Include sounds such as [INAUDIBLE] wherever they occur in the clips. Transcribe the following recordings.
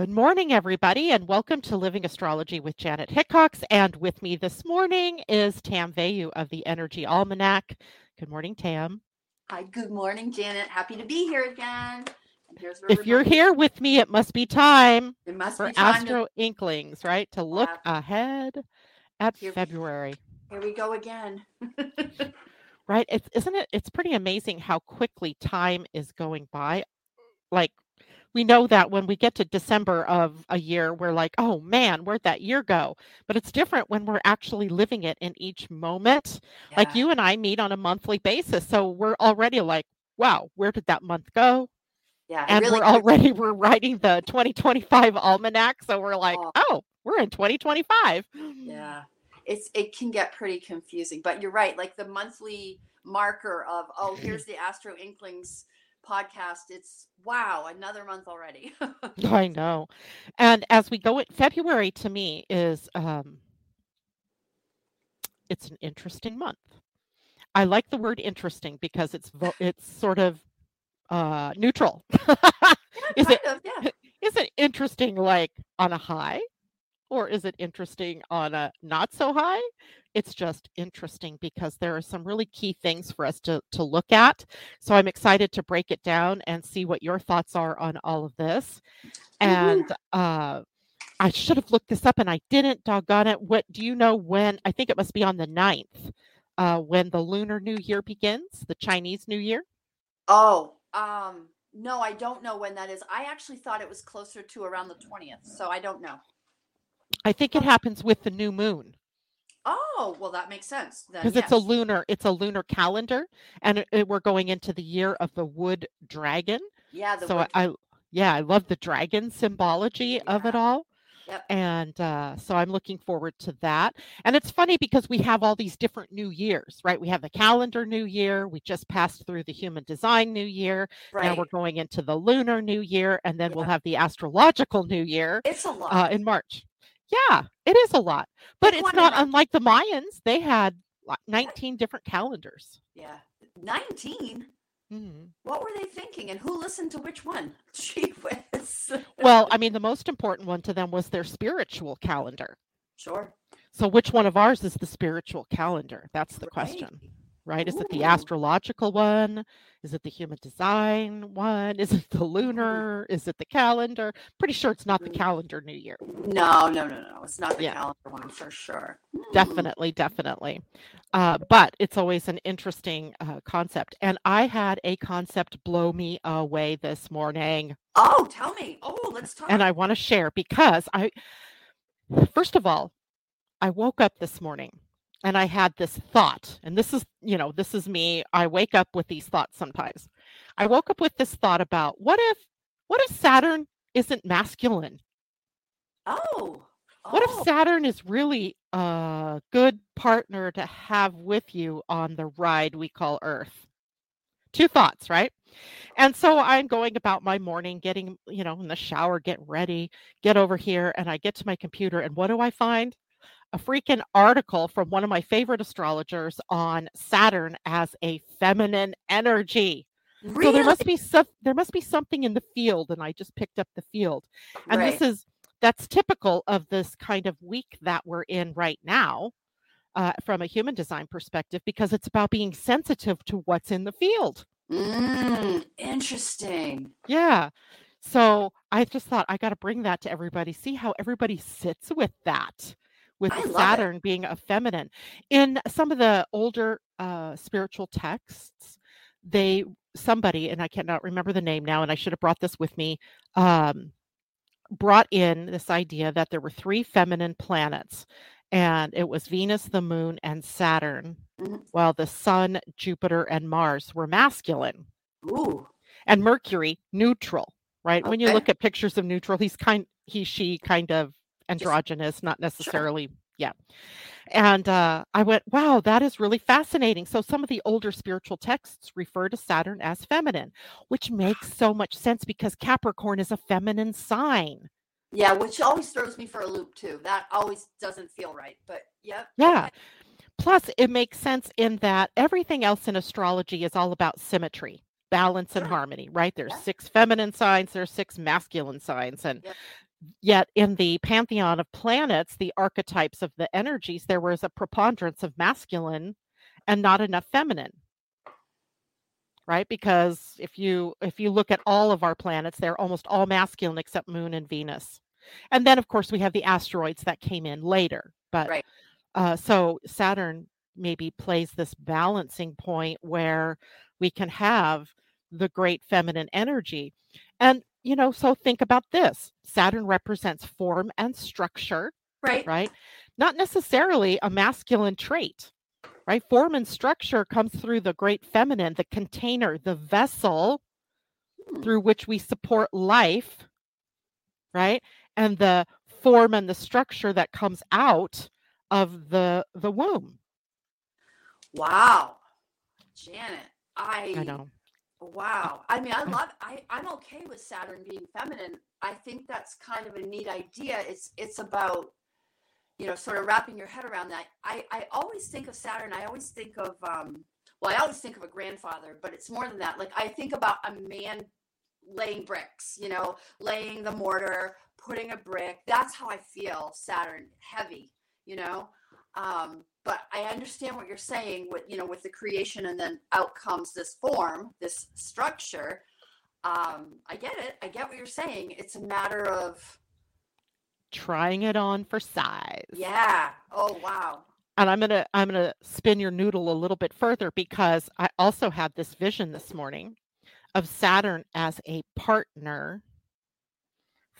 Good morning, everybody, and welcome to Living Astrology with Janet Hickox. And with me this morning is Tam Veilleux of the Energy Almanac. Good morning, Tam. Hi, good morning, Janet. Happy to be here again. If you're here with me, it must be time it must for be time Astro to, Inklings, right? To look ahead at Here- February, here we go again. [LAUGHS] right? It's isn't it? It's pretty amazing how quickly time is going by. Like we know that when we get to December of a year, we're like, oh man, where'd that year go? But it's different when we're actually living it in each moment. Like you and I meet on a monthly basis. So we're already like, wow, where did that month go? yeah, And really we're quick- already [LAUGHS] we're writing the 2025 almanac. So we're like, Oh. oh, we're in 2025. Yeah, it's it can get pretty confusing, but you're right. Like the monthly marker of oh, here's the Astro Inklings podcast. It's wow, another month already. [LAUGHS] I know. And as we go in February to me is um it's an interesting month. I like the word interesting because it's vo- it's sort of uh neutral. [LAUGHS] Is kind it- of, yeah. is it interesting like on a high or is it interesting on a not so high? It's just interesting because there are some really key things for us to to look at. So I'm excited to break it down and see what your thoughts are on all of this. And uh I should have looked this up and I didn't, doggone it. What do you know when? I think it must be on the 9th, uh, when the Lunar New Year begins, the Chinese New Year. Oh, um, no, I don't know when that is. I actually thought it was closer to around the 20th, so I don't know. I think it happens with the new moon. Oh, well, that makes sense. Because it's a lunar it's a lunar calendar and it- it- we're going into the year of the wood dragon Yeah, the so wood- I, I yeah i love the dragon symbology of it all Yep. and uh, so i'm looking forward to that and it's funny because we have all these different new years right we have the calendar new year we just passed through the human design new year Right. now we're going into the lunar new year and then we'll have the astrological new year It's a lot. uh, in March. Yeah, it is a lot, but Pick it's not and- unlike the Mayans. They had 19 different calendars. yeah. 19? Mhm. What were they thinking? And who listened to which one? [LAUGHS] Gee whiz. Well, I mean, the most important one to them was their spiritual calendar. sure. So, which one of ours is the spiritual calendar? That's the Right. question, right? Is it the astrological one? Is it the human design one? Is it the lunar? Is it the calendar? Pretty sure it's not the Mm. calendar new year. No, no, no, no. It's not the Yeah. calendar one for sure. Mm. Definitely, definitely. Uh, but it's always an interesting uh, concept. And I had a concept blow me away this morning. Oh, tell me. Oh, let's talk. And I want to share because I, first of all, I woke up this morning and I had this thought. And this is, you know, this is me. I wake up with these thoughts sometimes. I woke up with this thought about what if, what if Saturn isn't masculine? oh. What oh, if Saturn is really a good partner to have with you on the ride we call Earth? Two thoughts, right? And so I'm going about my morning, getting, you know, in the shower, get ready, get over here, and I get to my computer. And what do I find? A freaking article from one of my favorite astrologers on Saturn as a feminine energy. really? So there must be some there must be something in the field, and I just picked up the field. And Right. this is that's typical of this kind of week that we're in right now uh, from a human design perspective because it's about being sensitive to what's in the field Mm, interesting. yeah so i just thought i got to bring that to everybody see how everybody sits with that with it. saturn being a feminine in some of the older uh, spiritual texts they somebody and i cannot remember the name now and i should have brought this with me um, brought in this idea that there were three feminine planets and it was venus the moon and saturn Mhm. while the sun jupiter and mars were masculine Ooh. and mercury neutral right when you look at pictures of neutral he's kind he she kind of androgynous not necessarily yeah and uh, i went wow that is really fascinating so some of the older spiritual texts refer to saturn as feminine which makes so much sense because capricorn is a feminine sign Yeah, which always throws me for a loop too. That always doesn't feel right. But yep. Yeah. Plus, it makes sense in that everything else in astrology is all about symmetry, balance, and Sure. harmony, right? There's Yeah. six feminine signs, there's six masculine signs. And Yep. Yet in the pantheon of planets, the archetypes of the energies, there was a preponderance of masculine and not enough feminine right? Because if you if you look at all of our planets they're almost all masculine except moon and venus. And then of course we have the asteroids that came in later but Right. uh, so saturn maybe plays this balancing point where we can have the great feminine energy. And you know so think about this saturn represents form and structure Right. right? Not necessarily a masculine trait, right? Form and structure comes through the great feminine, the container, the vessel Hmm. through which we support life, right? And the form and the structure that comes out of the the womb. Wow. Janet, I, I know. Wow. I mean, I love I I'm okay with Saturn being feminine. I think that's kind of a neat idea. It's it's about you know, sort of wrapping your head around that. I I always think of Saturn, I always think of um well, I always think of a grandfather, but it's more than that. Like I think about a man laying bricks, you know, laying the mortar, putting a brick. That's how I feel Saturn heavy, you know. Um, but I understand what you're saying with you know with the creation and then out comes this form, this structure. Um, I get it. I get what you're saying. It's a matter of Trying it on for size. yeah. Oh wow. And I'm gonna I'm gonna spin your noodle a little bit further because I also had this vision this morning of Saturn as a partner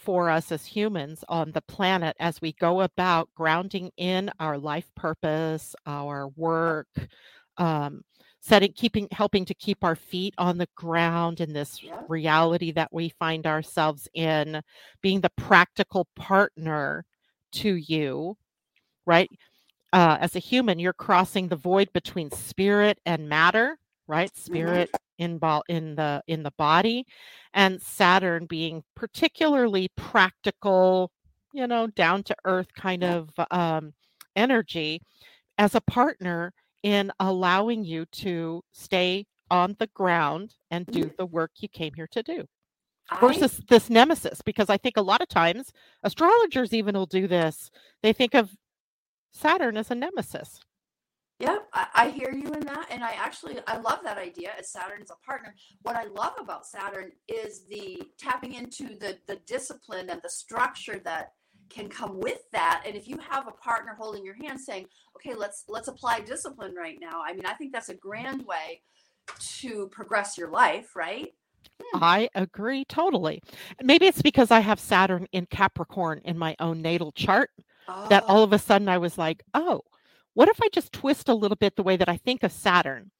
for us as humans on the planet as we go about grounding in our life purpose, our work, um, setting, keeping, helping to keep our feet on the ground in this Yeah. reality that we find ourselves in, being the practical partner to you, right? Uh, as a human, you're crossing the void between spirit and matter, right? Spirit in bo- in the in the body, and Saturn being particularly practical, you know, down to earth kind Yeah. of um, energy as a partner in allowing you to stay on the ground and do the work you came here to do I, versus this nemesis because i think a lot of times astrologers even will do this they think of saturn as a nemesis I, hear you in that, and I actually I love that idea. As Saturn is a partner, what I love about Saturn is the tapping into the the discipline and the structure that can come with that. And if you have a partner holding your hand, saying, "Okay, let's let's apply discipline right now," I mean, I think that's a grand way to progress your life, right? Hmm. i agree totally maybe it's because i have saturn in capricorn in my own natal chart that Oh, all of a sudden I was like, oh, what if I just twist a little bit the way that I think of Saturn?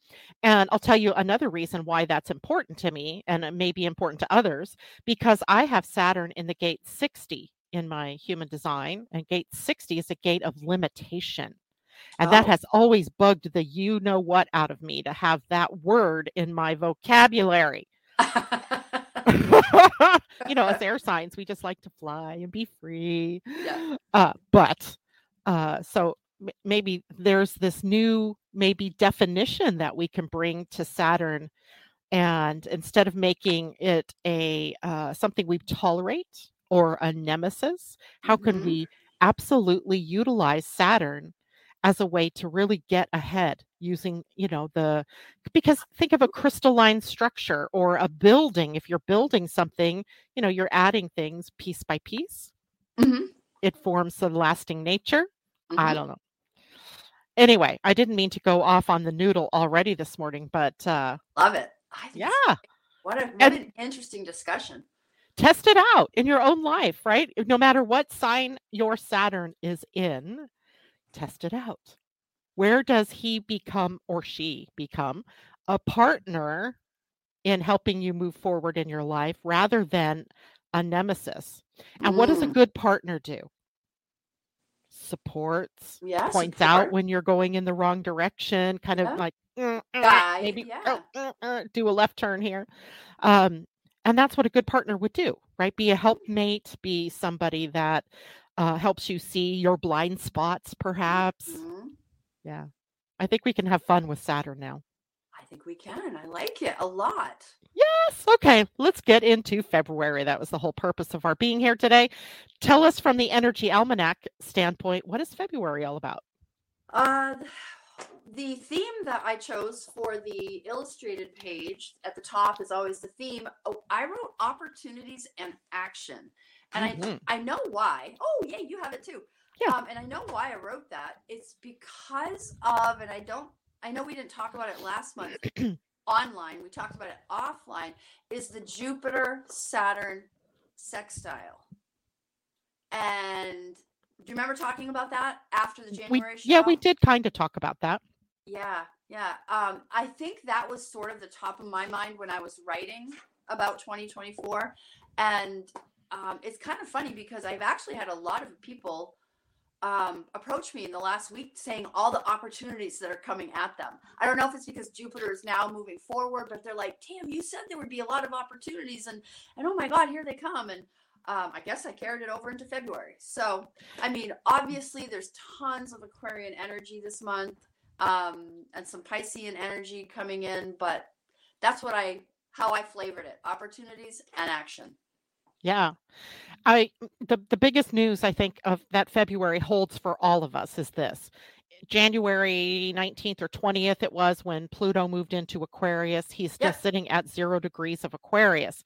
And I'll tell you another reason why that's important to me and it may be important to others because I have Saturn in the gate 60 in my human design, and gate 60 is a gate of limitation. And that Oh. has always bugged the you know what out of me to have that word in my vocabulary. [LAUGHS] you know, as air signs, we just like to fly and be free. [LAUGHS] Yeah. Uh, but uh, so maybe there's this new maybe definition that we can bring to Saturn, and instead of making it a uh, something we tolerate or a nemesis, how can Mhm. we absolutely utilize Saturn as a way to really get ahead using you know the because think of a crystalline structure or a building if you're building something you know you're adding things piece by piece Mhm. it forms the lasting nature i Mhm. don't know anyway i didn't mean to go off on the noodle already this morning but uh Love it. I yeah What a what And- an interesting discussion. test it out in your own life right no matter what sign your saturn is in test it out where does he become or she become a partner in helping you move forward in your life rather than a nemesis and what does a Mm. good partner do supports Yeah. points out when you're going in the wrong direction, kind of Yeah. like "Mm, mm, [LAUGHS] maybe yeah. oh, mm, do a left turn here. Um, and that's what a good partner would do, right? Be a helpmate, be somebody that uh, helps you see your blind spots, perhaps. Mhm. Yeah. I think we can have fun with Saturn now. I think we can. I like it a lot. Yes. Okay. Let's get into February. That was the whole purpose of our being here today. Tell us from the Energy Almanac standpoint, what is February all about? Uh, the theme that I chose for the illustrated page at the top is always the theme. Oh, I wrote opportunities and action. And Mhm. I I know why. Oh, yeah, you have it too. Yeah. Um, and I know why I wrote that. It's because of, and I don't, I know we didn't talk about it last month [CLEARS THROAT] online. We talked about it offline. Is the Jupiter Saturn sextile? And do you remember talking about that after the We, January show? yeah, we did kind of talk about that. Yeah, yeah. Um, I think that was sort of the top of my mind when I was writing about 2024. And um, it's kind of funny because I've actually had a lot of people um, approach me in the last week saying all the opportunities that are coming at them. I don't know if it's because Jupiter is now moving forward, but they're like, damn, you said there would be a lot of opportunities. And, and oh my God, here they come. And um, I guess I carried it over into February. So, I mean, obviously, there's tons of Aquarian energy this month um, and some Piscean energy coming in, but that's what I how I flavored it: opportunities and action. Yeah. I the the biggest news I think of that February holds for all of us is this. January 19th or 20th it was when Pluto moved into Aquarius. He's still Yep. sitting at 0 degrees of Aquarius.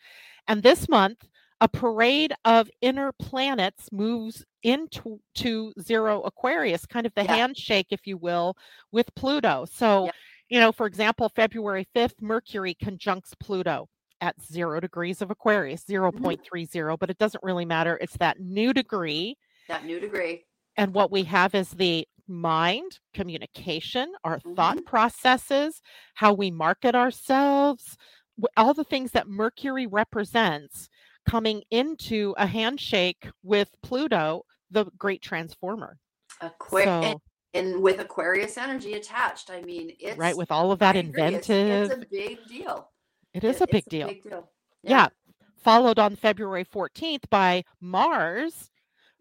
And this month a parade of inner planets moves into to 0 Aquarius, kind of the Yeah. handshake if you will with Pluto. So, Yep. you know, for example, February 5th Mercury conjuncts Pluto at zero degrees of Aquarius, 0.30, but it doesn't really matter. It's that new degree. That new degree. And what we have is the mind, communication, our Mm-hmm. thought processes, how we market ourselves, all the things that Mercury represents coming into a handshake with Pluto, the great transformer. Aqua- and, So, and with Aquarius energy attached. I mean, it's right, with all of that it's- inventive, It's, a big deal. It is It- a big deal. big deal. yeah. followed on February 14th by Mars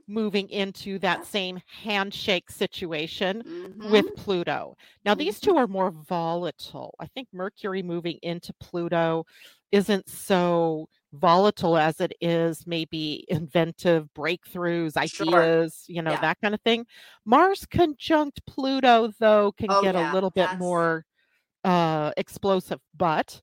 moving into that same handshake situation Mhm. with Pluto. Now, these Mhm. two are more volatile. I think Mercury moving into Pluto isn't so volatile as it is maybe inventive breakthroughs, Sure. ideas, you know, Yeah. that kind of thing. Mars conjunct Pluto, though, can Oh, get yeah, a little bit that's- more uh, explosive, but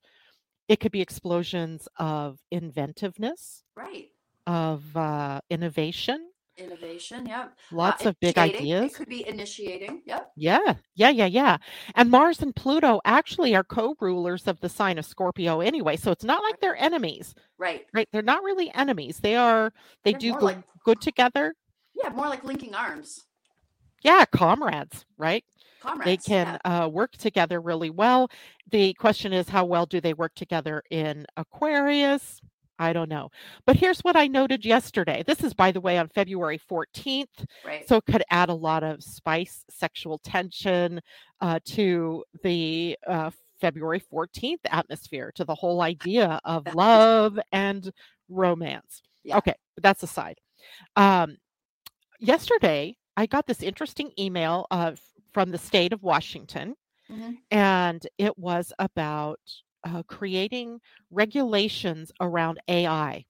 it could be explosions of inventiveness, right. of uh, innovation, Innovation. Yep. lots Uh, of big ideas. It could be initiating. Yep. Yeah, yeah, yeah, yeah. And Mars and Pluto actually are co-rulers of the sign of Scorpio anyway, so it's not like they're enemies, Right. right? They're not really enemies. They are they They're do like- good together. Yeah. More like linking arms. Yeah, comrades, right? Comrades. They can uh, work together really well. The question is, how well do they work together in Aquarius? I don't know. But here's what I noted yesterday. This is, by the way, on February 14th. Right. So it could add a lot of spice, sexual tension uh, to the uh, February 14th atmosphere, to the whole idea of love and romance. Yeah. Okay, that's aside. Um, yesterday, I got this interesting email uh, from the state of Washington, Mhm. and it was about uh, creating regulations around AI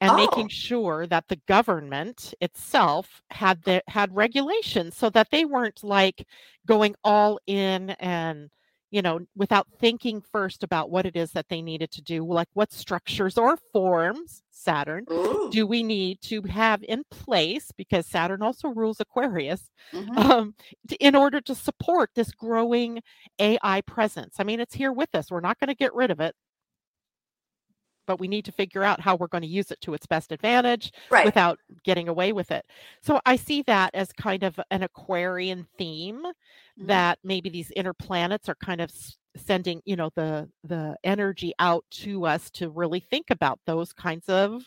and Oh. making sure that the government itself had the, had regulations so that they weren't like going all in and you know without thinking first about what it is that they needed to do like what structures or forms saturn Ooh. do we need to have in place because saturn also rules aquarius Mhm. um, t- in order to support this growing ai presence i mean it's here with us we're not going to get rid of it but we need to figure out how we're going to use it to its best advantage Right. without getting away with it. So I see that as kind of an Aquarian theme Mhm. that maybe these inner planets are kind of sending, you know, the the energy out to us to really think about those kinds of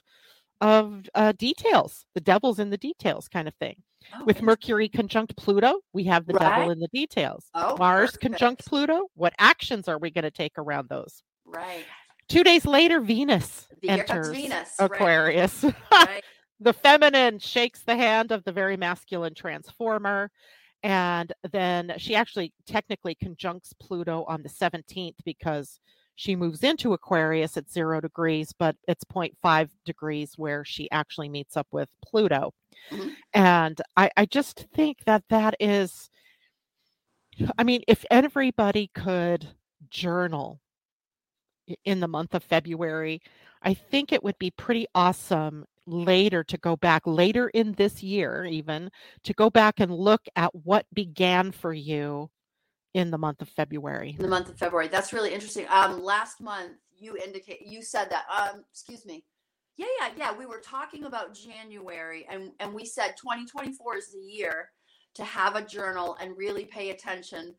of uh, details. The devil's in the details kind of thing. Oh, With. Mercury conjunct Pluto, we have the devil in the details. Oh, Mars conjunct. Pluto, what actions are we going to take around those? Right. Two days later, Venus enters Venus. Aquarius. [LAUGHS] Right. the feminine shakes the hand of the very masculine transformer and then she actually technically conjuncts pluto on the 17th because she moves into Aquarius at zero degrees, but it's 0.5 degrees where she actually meets up with Pluto. Mhm. And I, I just think that that is, I mean, if everybody could journal in the month of February, I think it would be pretty awesome later to go back later in this year, even to go back and look at what began for you in the month of February. in the month of February. That's really interesting. Um, last month you indicate you said that. Um, excuse me. Yeah, yeah, yeah. We were talking about January, and and we said 2024 is the year to have a journal and really pay attention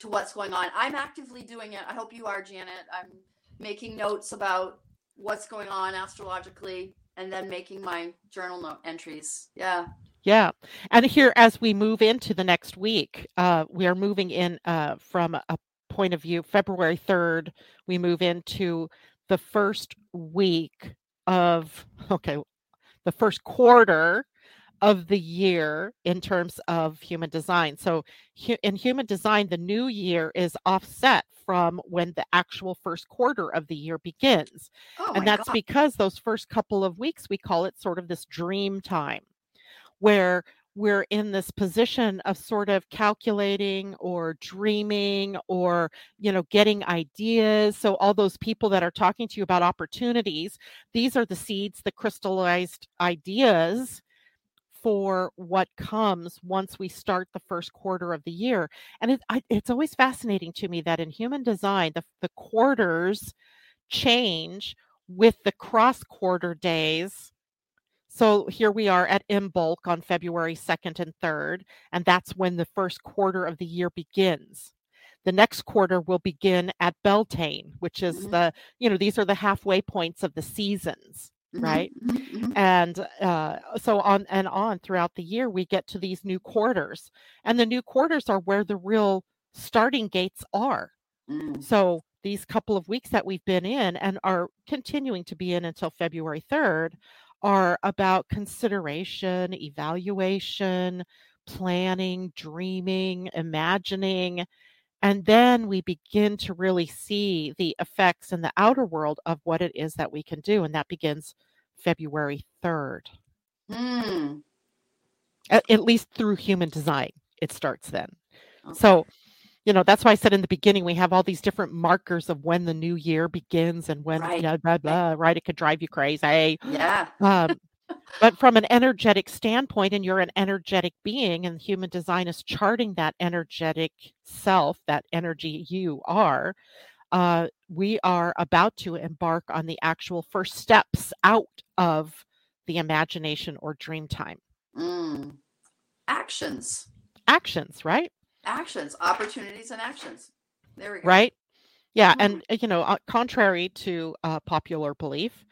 to what's going on. I'm actively doing it. I hope you are, Janet. I'm making notes about what's going on astrologically, and then making my journal note entries. Yeah. Yeah. And here, as we move into the next week, uh, we are moving in uh, from a point of view, February 3rd, we move into the first week of, [LAUGHS] okay, the first quarter of the year in terms of human design. So, in human design, the new year is offset from when the actual first quarter of the year begins Oh and that's God. because those first couple of weeks we call it sort of this dream time where we're in this position of sort of calculating or dreaming or you know getting ideas so all those people that are talking to you about opportunities these are the seeds the crystallized ideas for what comes once we start the first quarter of the year and it, I, it's always fascinating to me that in human design the, the quarters change with the cross quarter days. So here we are at Imbolc on February 2nd and 3rd, and that's when the first quarter of the year begins. The next quarter will begin at Beltane, which is Mhm. the, you know, these are the halfway points of the seasons right? mhm, mhm. and uh, so on and on throughout the year we get to these new quarters and the new quarters are where the real starting gates are Mm. so these couple of weeks that we've been in and are continuing to be in until february 3rd are about consideration evaluation planning dreaming imagining and then we begin to really see the effects in the outer world of what it is that we can do and that begins february 3rd Mm. at, at least through human design it starts then Okay. so you know that's why i said in the beginning we have all these different markers of when the new year begins and when Right, know, blah, blah, right it could drive you crazy Yeah. um, [LAUGHS] but from an energetic standpoint and you're an energetic being and human design is charting that energetic self that energy you are uh, we are about to embark on the actual first steps out of the imagination or dream time Mm. Actions. actions right Actions. Opportunities and actions. There we go. right yeah Mhm. and uh, you know uh, contrary to uh, popular belief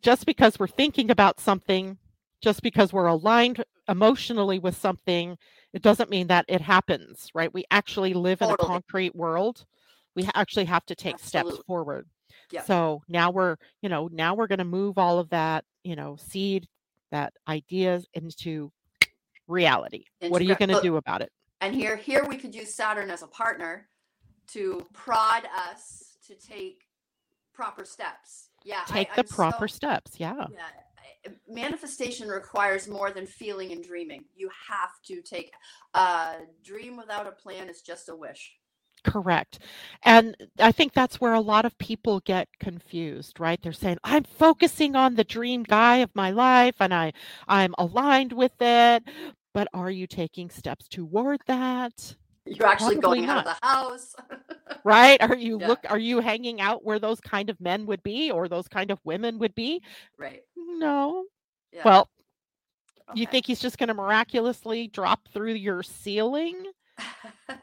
just because we're thinking about something just because we're aligned emotionally with something it doesn't mean that it happens right we actually live in a concrete world we actually have to take steps forward Yep. so now we're you know now we're going to move all of that you know seed that ideas into reality what are you going to do about it And here, here we could use Saturn as a partner to prod us to take proper steps. Yeah. I- take the I'm proper so- steps yeah Yeah. Manifestation requires more than feeling and dreaming. You have to take a dream without a plan is just a wish. Correct. And I think that's where a lot of people get confused, right? They're saying, I'm focusing on the dream guy of my life and I I'm aligned with it, but are you taking steps toward that? You're actually Probably going out of the house. [LAUGHS] Right? Are you Yeah. look are you hanging out where those kind of men would be or those kind of women would be? right. No. Yeah. Well, you think he's just going to miraculously drop through your ceiling? [LAUGHS]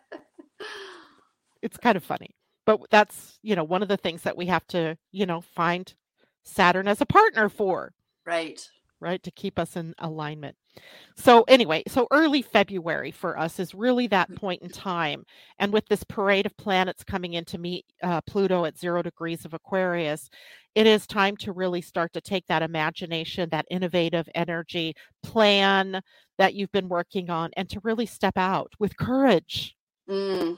it's kind of funny but that's you know one of the things that we have to you know find saturn as a partner for right. Right to keep us in alignment. So anyway so early february for us is really that point in time and with this parade of planets coming in to meet uh, pluto at zero degrees of aquarius it is time to really start to take that imagination that innovative energy plan that you've been working on and to really step out with courage. Mm.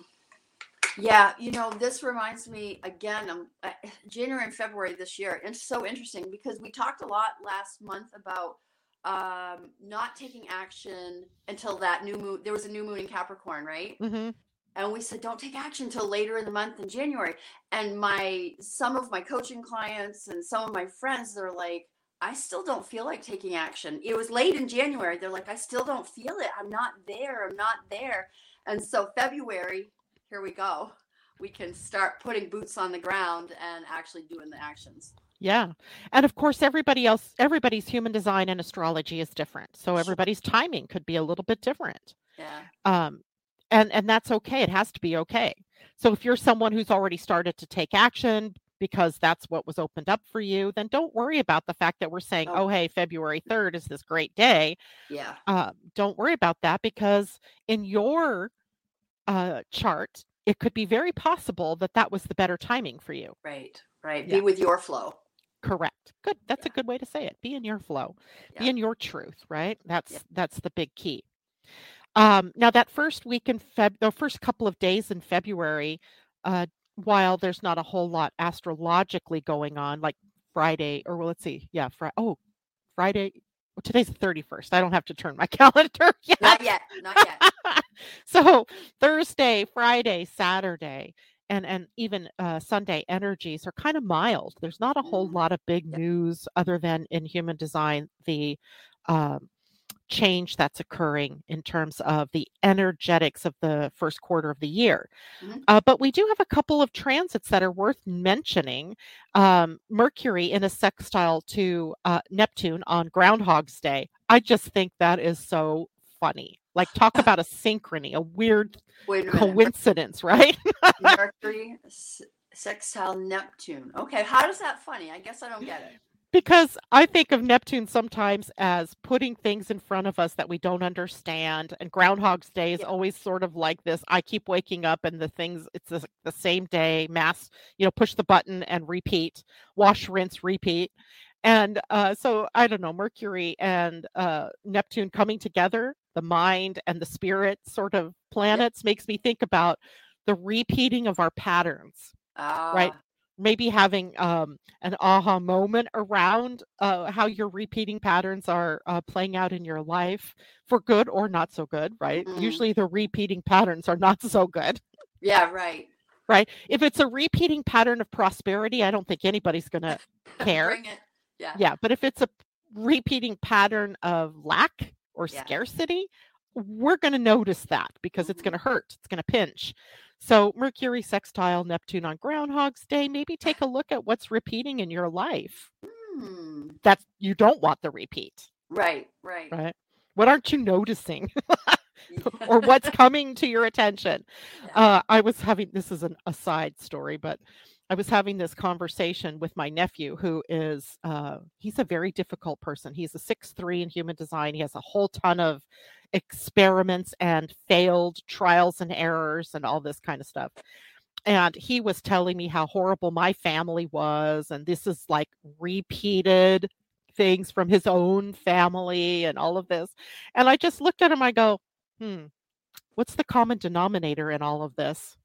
Yeah, you know, this reminds me again. Um, uh, [SIGHS] January and February this year. It's so interesting because we talked a lot last month about um, not taking action until that new moon. There was a new moon in Capricorn, right? Mm-hmm. and we said don't take action until later in the month in january and my some of my coaching clients and some of my friends they're like i still don't feel like taking action it was late in january they're like i still don't feel it i'm not there i'm not there and so february here we go we can start putting boots on the ground and actually doing the actions Yeah. And of course, everybody else, everybody's human design and astrology is different. So everybody's timing could be a little bit different. yeah Um, and and that's okay. It has to be okay. So if you're someone who's already started to take action because that's what was opened up for you, then don't worry about the fact that we're saying, No. oh, hey, February 3rd is this great day. yeah Uh, don't worry about that because in your uh, chart, it could be very possible that that was the better timing for you. right right Yeah. be with your flow Correct. Good. That's a good way to say it. Be in your flow. Be in your truth, right? That's that's the big key. Um, now that first week in Feb, the first couple of days in February, uh, while there's not a whole lot astrologically going on, like Friday, or well, let's see, yeah, Friday. Oh, Friday. Well, today's the 31st. I don't have to turn my [LAUGHS] calendar yet. not yet not yet [LAUGHS] so Thursday, Friday, Saturday, and and even uh, Sunday energies are kind of mild. There's not a whole Mm. lot of big news other than in human design the um, change that's occurring in terms of the energetics of the first quarter of the year. Mhm. Uh, but we do have a couple of transits that are worth mentioning. Um, Mercury in a sextile to uh, Neptune on Groundhog's Day. I just think that is so funny. Like, talk about a synchrony, a weird a coincidence, right? [LAUGHS] mercury sextile neptune okay how does that funny i guess i don't get it because I think of Neptune sometimes as putting things in front of us that we don't understand. And Groundhog's Day is Yeah. always sort of like this. I keep waking up and the things, it's the, the same day, mass, you know, push the button and repeat, wash, rinse, repeat. And uh, so I don't know, Mercury and uh, Neptune coming together, the mind and the spirit sort of planets, makes me think about the repeating of our patterns Ah, maybe having um, an aha moment around uh, how your repeating patterns are uh, playing out in your life for good or not so good, right? Mhm. Usually the repeating patterns are not [LAUGHS] so good, yeah right right? If it's a repeating pattern of prosperity, I don't think anybody's going [LAUGHS] to care. Yeah Yeah, but if it's a repeating pattern of lack or Yeah. scarcity, we're going to notice that because it's Mhm. going to hurt. It's going to pinch. So, Mercury sextile Neptune on Groundhog's Day, maybe take a look at what's repeating in your life Hmm. that you don't want the repeat, right right right? What aren't you noticing [LAUGHS] or what's [LAUGHS] coming to your attention? Yeah. Uh, I was having this is an aside story, but I was having this conversation with my nephew, who is uh, he's a very difficult person. He's a six three in human design. He has a whole ton of experiments and failed trials and errors and all this kind of stuff. And he was telling me how horrible my family was, and this is like repeated things from his own family and all of this. And I just looked at him. I go, hmm, what's the common denominator in all of this?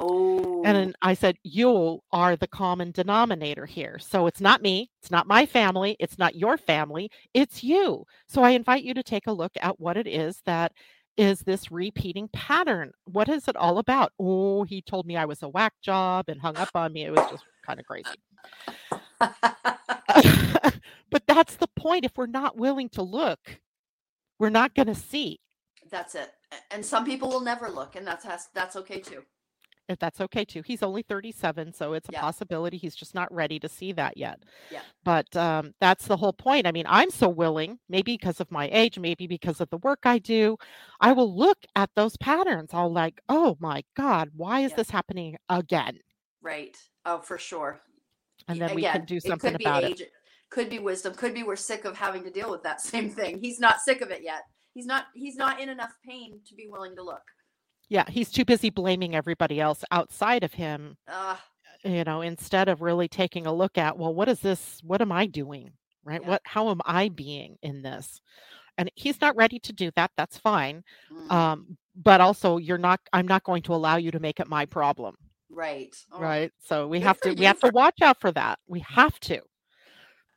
Oh And then I said, You are the common denominator here. So it's not me, it's not my family, it's not your family, it's you. So I invite you to take a look at what it is that is this repeating pattern. What is it all about? Oh, he told me I was a whack job and hung up on me. It was just kind of crazy. [LAUGHS] [LAUGHS] but that's the point. If we're not willing to look, we're not going to see. that's it and some people will never look and that's that's okay too If that's okay too. He's only 37, so it's a Yeah. possibility he's just not ready to see that yet. Yeah. But um, that's the whole point. I mean, I'm so willing, maybe because of my age, maybe because of the work I do, I will look at those patterns. I'll like, oh my God, why is Yeah. this happening again? right oh for sure And then we can again, do it something be about it. could be wisdom could be we're sick of having to deal with that [LAUGHS] same thing he's not sick of it yet he's not he's not in enough pain to be willing to look Yeah, he's too busy blaming everybody else outside of him, uh you know, instead of really taking a look at, well, what is this? What am I doing? Right? Yeah. What how am I being in this? And he's not ready to do that. That's fine. mm, Um, but also you're not i'm not going to allow you to make it my problem Right. Oh, right so we Good have to we you have to watch out for that we have to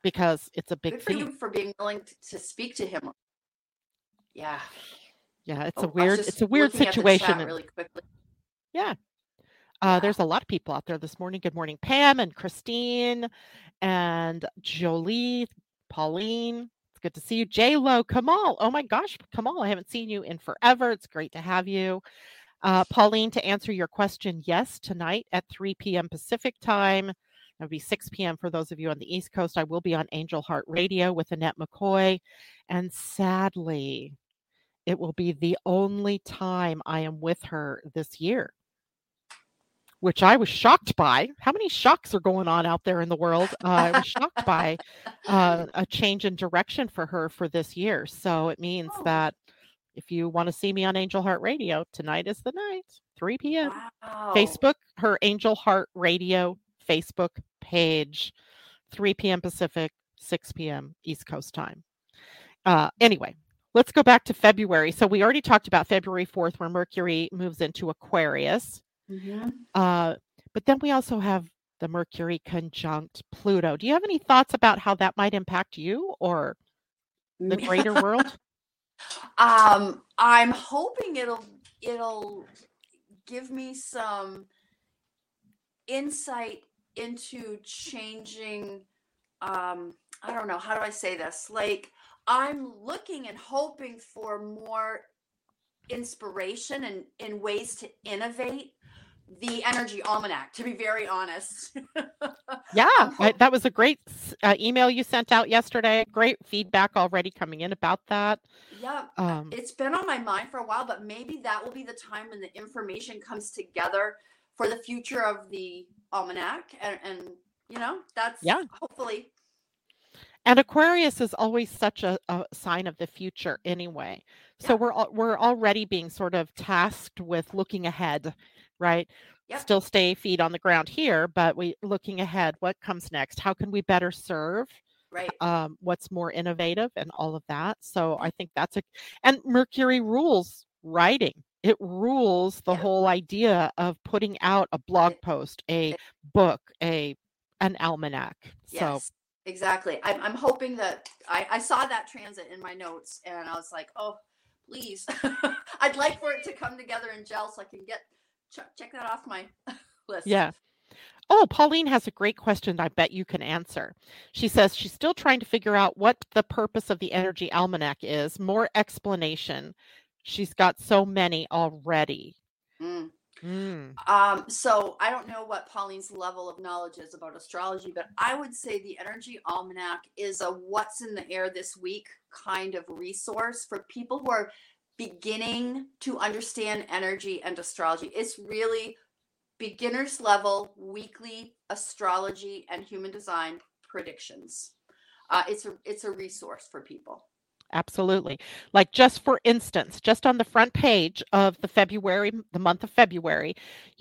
because it's a big Good for you thing for being willing t- to speak to him. Yeah. Yeah it's Oh, a I weird it's a weird looking at the situation really quickly. yeah uh, Yeah. there's a lot of people out there this morning good morning pam and christine and jolie pauline it's good to see you j lo kamal oh my gosh kamal i haven't seen you in forever it's great to have you uh, pauline to answer your question yes tonight at 3 p.m pacific time That'll be 6 p.m. for those of you on the East Coast. I will be on Angel Heart Radio with Annette McCoy. And sadly, it will be the only time I am with her this year, which I was shocked by. How many shocks are going on out there in the world? Uh, I was shocked by uh, a change in direction for her for this year. So it [LAUGHS] means Oh. that if you want to see me on Angel Heart Radio, tonight is the night, 3 p.m. Wow. Facebook, her Angel Heart Radio Facebook page, 3 p.m. Pacific, 6 p.m. East Coast time. Uh, anyway, let's go back to February. So we already talked about February 4th, where Mercury moves into Aquarius. Mhm. Uh, but then we also have the Mercury conjunct Pluto. Do you have any thoughts about how that might impact you or the greater world? [LAUGHS] um, I'm hoping it'll it'll give me some insight into changing um I don't know, how do I say this? Like I'm looking and hoping for more inspiration and in ways to innovate the energy almanac to be very honest [LAUGHS] Yeah, I'm I, hope- that was a great uh, email you sent out yesterday. Great feedback already coming in about that. yeah Um, it's been on my mind for a while, but maybe that will be the time when the information comes together for the future of the almanac. And, and you know, that's Yeah. hopefully. And Aquarius is always such a, a sign of the future anyway. So Yeah. we're al- we're already being sort of tasked with looking ahead, right? Yep. Still stay feet on the ground here, but we looking ahead. What comes next? How can we better serve? Right. Um, what's more innovative and all of that. So I think that's a and Mercury rules writing. It rules the Yep. whole idea of putting out a blog post, a book, a an almanac. So Yes. Exactly. I'm, I'm hoping that I, I saw that transit in my notes and I was like, oh, please. [LAUGHS] I'd like for it to come together and gel so I can get check, check that off my [LAUGHS] list. Yeah. Oh, Pauline has a great question I bet you can answer. She says she's still trying to figure out what the purpose of the energy almanac is. More explanation. She's got so many already. Mm. Mm, Um, so I don't know what Pauline's level of knowledge is about astrology, but I would say the Energy Almanac is a what's in the air this week kind of resource for people who are beginning to understand energy and astrology. It's really beginners level weekly astrology and human design predictions. Uh, it's a it's a resource for people. Absolutely. Like just for instance, just on the front page of the February, the month of February,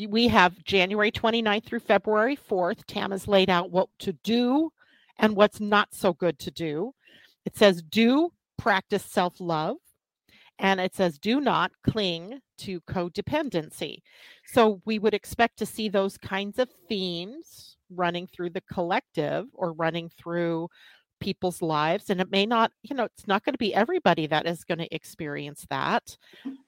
we have January 29th through February 4th. Tam has laid out what to do and what's not so good to do. It says do practice self-love and it says do not cling to codependency. So we would expect to see those kinds of themes running through the collective or running through people's lives and it may not you know it's not going to be everybody that is going to experience that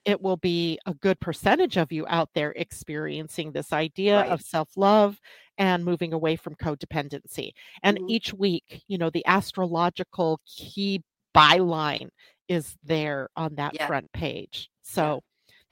it will be a good percentage of you out there experiencing this idea Right. of self-love and moving away from codependency and Mhm. each week you know the astrological key byline is there on that Yeah. front page so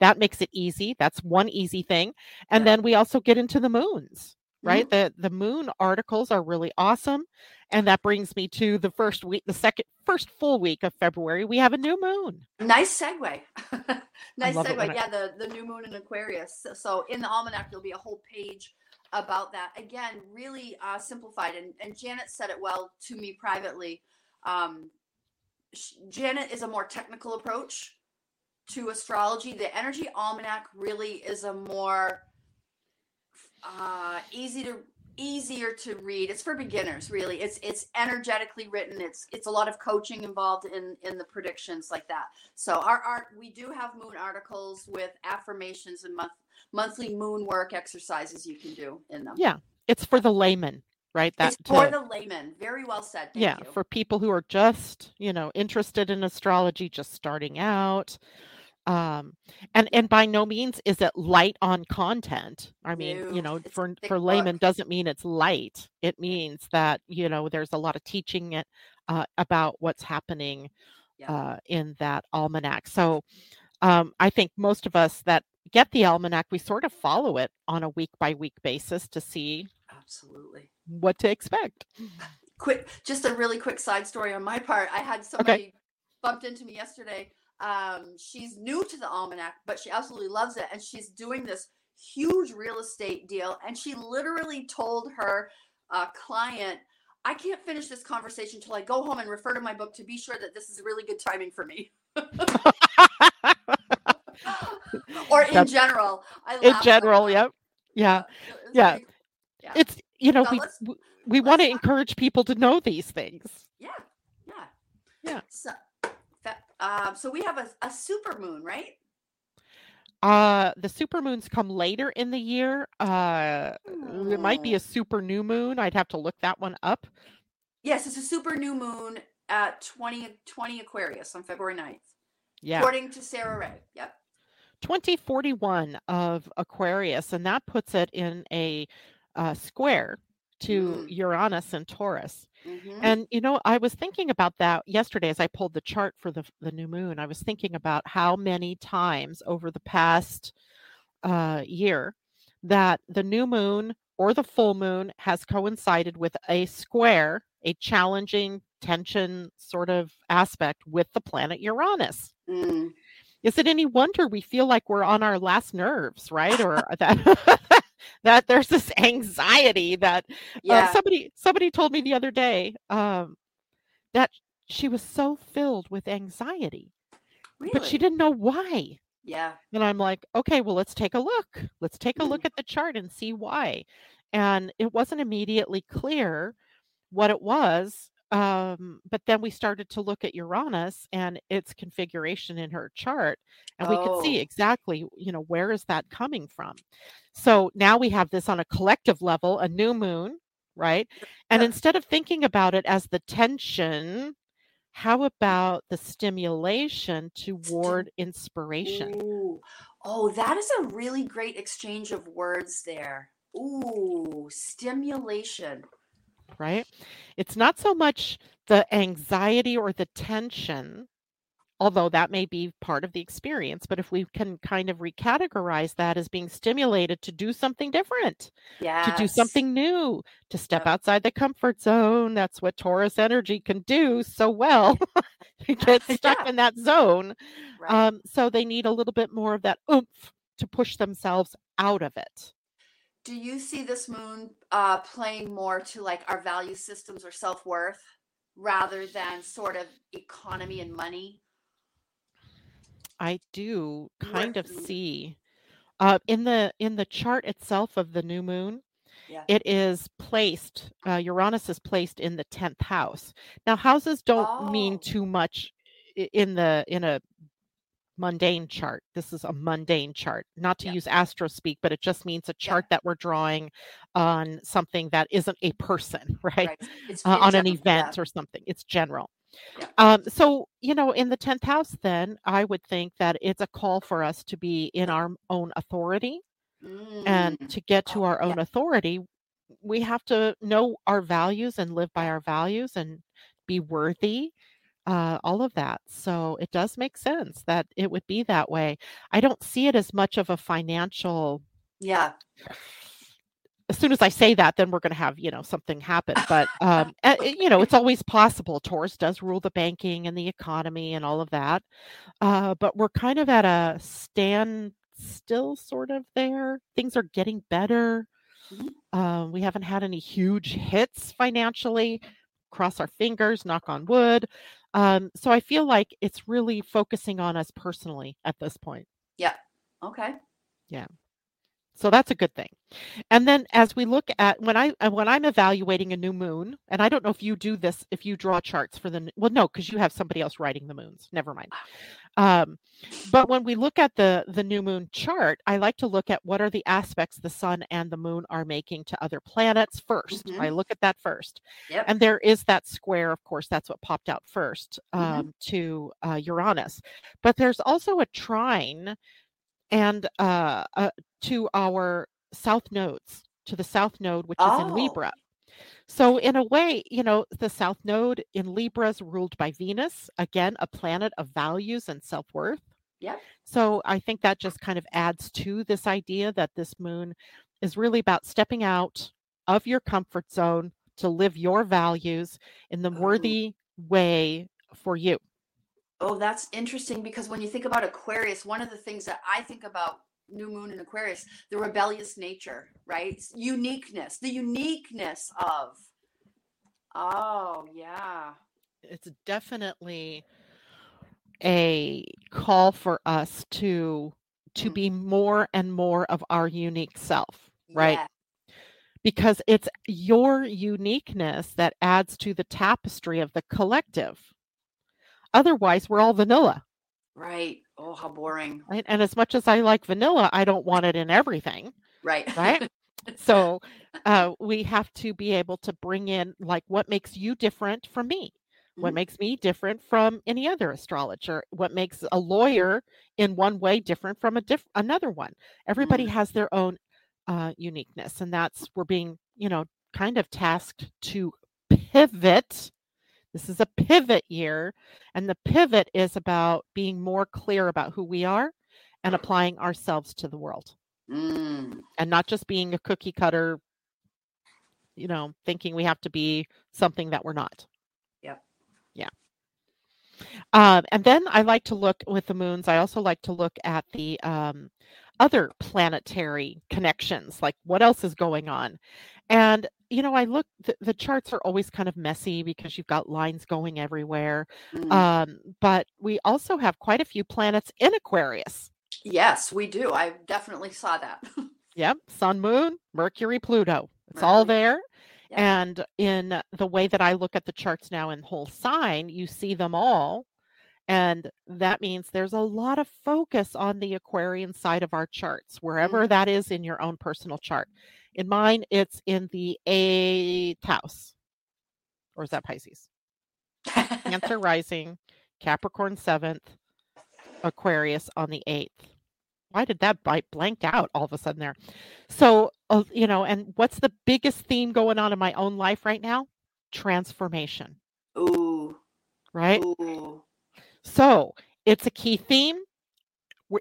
that makes it easy that's one easy thing and Yeah. then we also get into the moons right Mhm. the the moon articles are really awesome and that brings me to the first week the second first full week of february we have a new moon Nice segue. [LAUGHS] nice love it when segue. Yeah, the, the new moon in Aquarius. So, so in the almanac, there'll be a whole page about that. Again, really uh, simplified. And, and Janet said it well to me privately. Um, sh- Janet is a more technical approach to astrology. The energy almanac really is a more uh, easy to easier to read. It's for beginners, really. It's it's energetically written. It's it's a lot of coaching involved in in the predictions like that. So our art we do have moon articles with affirmations and month monthly moon work exercises you can do in them. Yeah, it's for the layman, right? That it's for to, the layman. Very well said. Thank yeah, you. for people who are just you know interested in astrology, just starting out um and and by no means is it light on content. I mean no, you know for for layman doesn't mean it's light. It means that you know there's a lot of teaching it uh, about what's happening yeah. uh, in that almanac. So um i think most of us that get the almanac we sort of follow it on a week by week basis to see absolutely. what to expect. [LAUGHS] Quick just a really quick side story on my part. I had somebody okay. bumped into me yesterday um, she's new to the almanac, but she absolutely loves it. And she's doing this huge real estate deal. And she literally told her uh, client, I can't finish this conversation until I go home and refer to my book to be sure that this is really good timing for me. [LAUGHS] or in That's, general. in general, yep. Yeah. Yeah. yeah. yeah. It's, you know, we, we want to encourage people to know these things. Yeah. Yeah. Yeah. So, um, so we have a, a super moon, right? Uh, the super moons come later in the year. Uh, it might be a super new moon. I'd have to look that one up. Yes, it's a super new moon at 20, 20 Aquarius on February 9th. Yeah. According to Sarah Ray. Yep. 2041 of Aquarius, and that puts it in a uh, square to mm. Uranus and Taurus. Mm-hmm. And you know, I was thinking about that yesterday as I pulled the chart for the the new moon. I was thinking about how many times over the past uh, year that the new moon or the full moon has coincided with a square, a challenging tension sort of aspect with the planet Uranus. Mm. Is it any wonder we feel like we're on our last nerves, right? Or that [LAUGHS] [LAUGHS] that there's this [LAUGHS] anxiety that uh, yeah. uh, somebody somebody told me the other day um, that she was so filled with anxiety, really? but she didn't know why. Yeah. And I'm like, okay, well, let's take a look. Let's take a look [LAUGHS] at the chart and see why. And it wasn't immediately clear what it was um, but then we started to look at Uranus and its configuration in her chart, and we could see oh. exactly, you know, where is that coming from. So now we have this on a collective level, a new moon, right? And instead of thinking about it as the tension, how about the stimulation toward inspiration? Ooh. Oh, that is a really great exchange of words there. Ooh, stimulation right? It's not so much the anxiety or the tension, although that may be part of the experience. But if we can kind of recategorize that as being stimulated to do something different, yes. to do something new, to step yep. outside the comfort zone, that's what Taurus energy can do so well. [LAUGHS] [LAUGHS] get [LAUGHS] stuck yeah. in that zone. Right. Um, so they need a little bit more of that oomph to push themselves out of it do you see this moon uh, playing more to like our value systems or self-worth rather than sort of economy and money i do kind of see uh, in the in the chart itself of the new moon yeah. it is placed uh, uranus is placed in the 10th house now houses don't oh. mean too much in the in a mundane chart. This is a mundane chart, not to yeah. use astro speak, but it just means a chart yeah. that we're drawing on something that isn't a person, [LAUGHS] right? right. Uh, on an event yeah. or something. It's general. Um, so, you know, in the 10th house, then I would think that it's a call for us to be in our own authority. Mm. And to get to our own authority, we have to know our values and live by our values and be worthy uh, all of that. So it does make sense that it would be that way. I don't see it as much of a financial. Yeah. As soon as I say that, then we're going to have you know something happen. [LAUGHS] But um, you know, it's always possible. Taurus does rule the banking and the economy and all of that. Uh, but we're kind of at a standstill, sort of there. Things are getting better. Mm-hmm. Uh, we haven't had any huge hits financially. Cross our fingers, knock on wood. Um, so I feel like it's really focusing on us personally at this point. Yeah. Okay. Yeah. So that's a good thing. And then as we look at when I uh, when I'm evaluating a new moon, and I don't know if you do this if you draw charts for the well no because you have somebody else writing the moons. Never mind. Um, but when we look at the the new moon chart, I like to look at what are the aspects the sun and the moon are making to other planets 1st Mhm. I look at that first, Yep. and there is that square. Of course, that's what popped out 1st Mhm. um, to uh, Uranus. But there's also a trine and uh, uh, to our south nodes, to the south node, which is in Oh. Libra. So, in a way, you know, the south node in Libra is ruled by Venus, again, a planet of values and self worth. Yeah. So, I think that just kind of adds to this idea that this moon is really about stepping out of your comfort zone to live your values in the Ooh. worthy way for you. Oh, that's interesting because when you think about Aquarius, one of the things that I think about new moon in Aquarius, the rebellious nature, right? Uniqueness, the uniqueness of. Oh, yeah. It's definitely a call for us to to Mm. be more and more of our unique self, right? Yeah. because it's your uniqueness that adds to the tapestry of the collective. Otherwise, we're all vanilla, Right. Oh, how boring. right? And as much as I like vanilla, I don't want it in everything, Right. right? [LAUGHS] so uh, we have to be able to bring in like what makes you different from me what Mhm. makes me different from any other astrologer what makes a lawyer in one way different from a diff- another one everybody Mm. has their own uh, uniqueness and that's we're being you know kind of tasked to pivot this is a pivot year and the pivot is about being more clear about who we are and applying ourselves to the world Mm. and not just being a cookie cutter you know thinking we have to be something that we're not Yep. yeah um, and then i like to look with the moons i also like to look at the um, other planetary connections like what else is going on and you know i look the, the charts are always kind of messy because you've got lines going everywhere Mm. um, but we also have quite a few planets in aquarius yes, we do. I definitely saw that. [LAUGHS] Yep, Sun, Moon, Mercury, Pluto. It's all there. Yep. And in the way that I look at the charts now in whole sign, you see them all. And that means there's a lot of focus on the Aquarian side of our charts, wherever that is in your own personal chart. In mine, it's in the eighth house. Or is that Pisces? Cancer [LAUGHS] rising, Capricorn seventh, Aquarius on the eighth. Why did that bite blank out all of a sudden there? So, uh, you know, and what's the biggest theme going on in my own life right now? Transformation, Ooh. right? Ooh. So it's a key theme.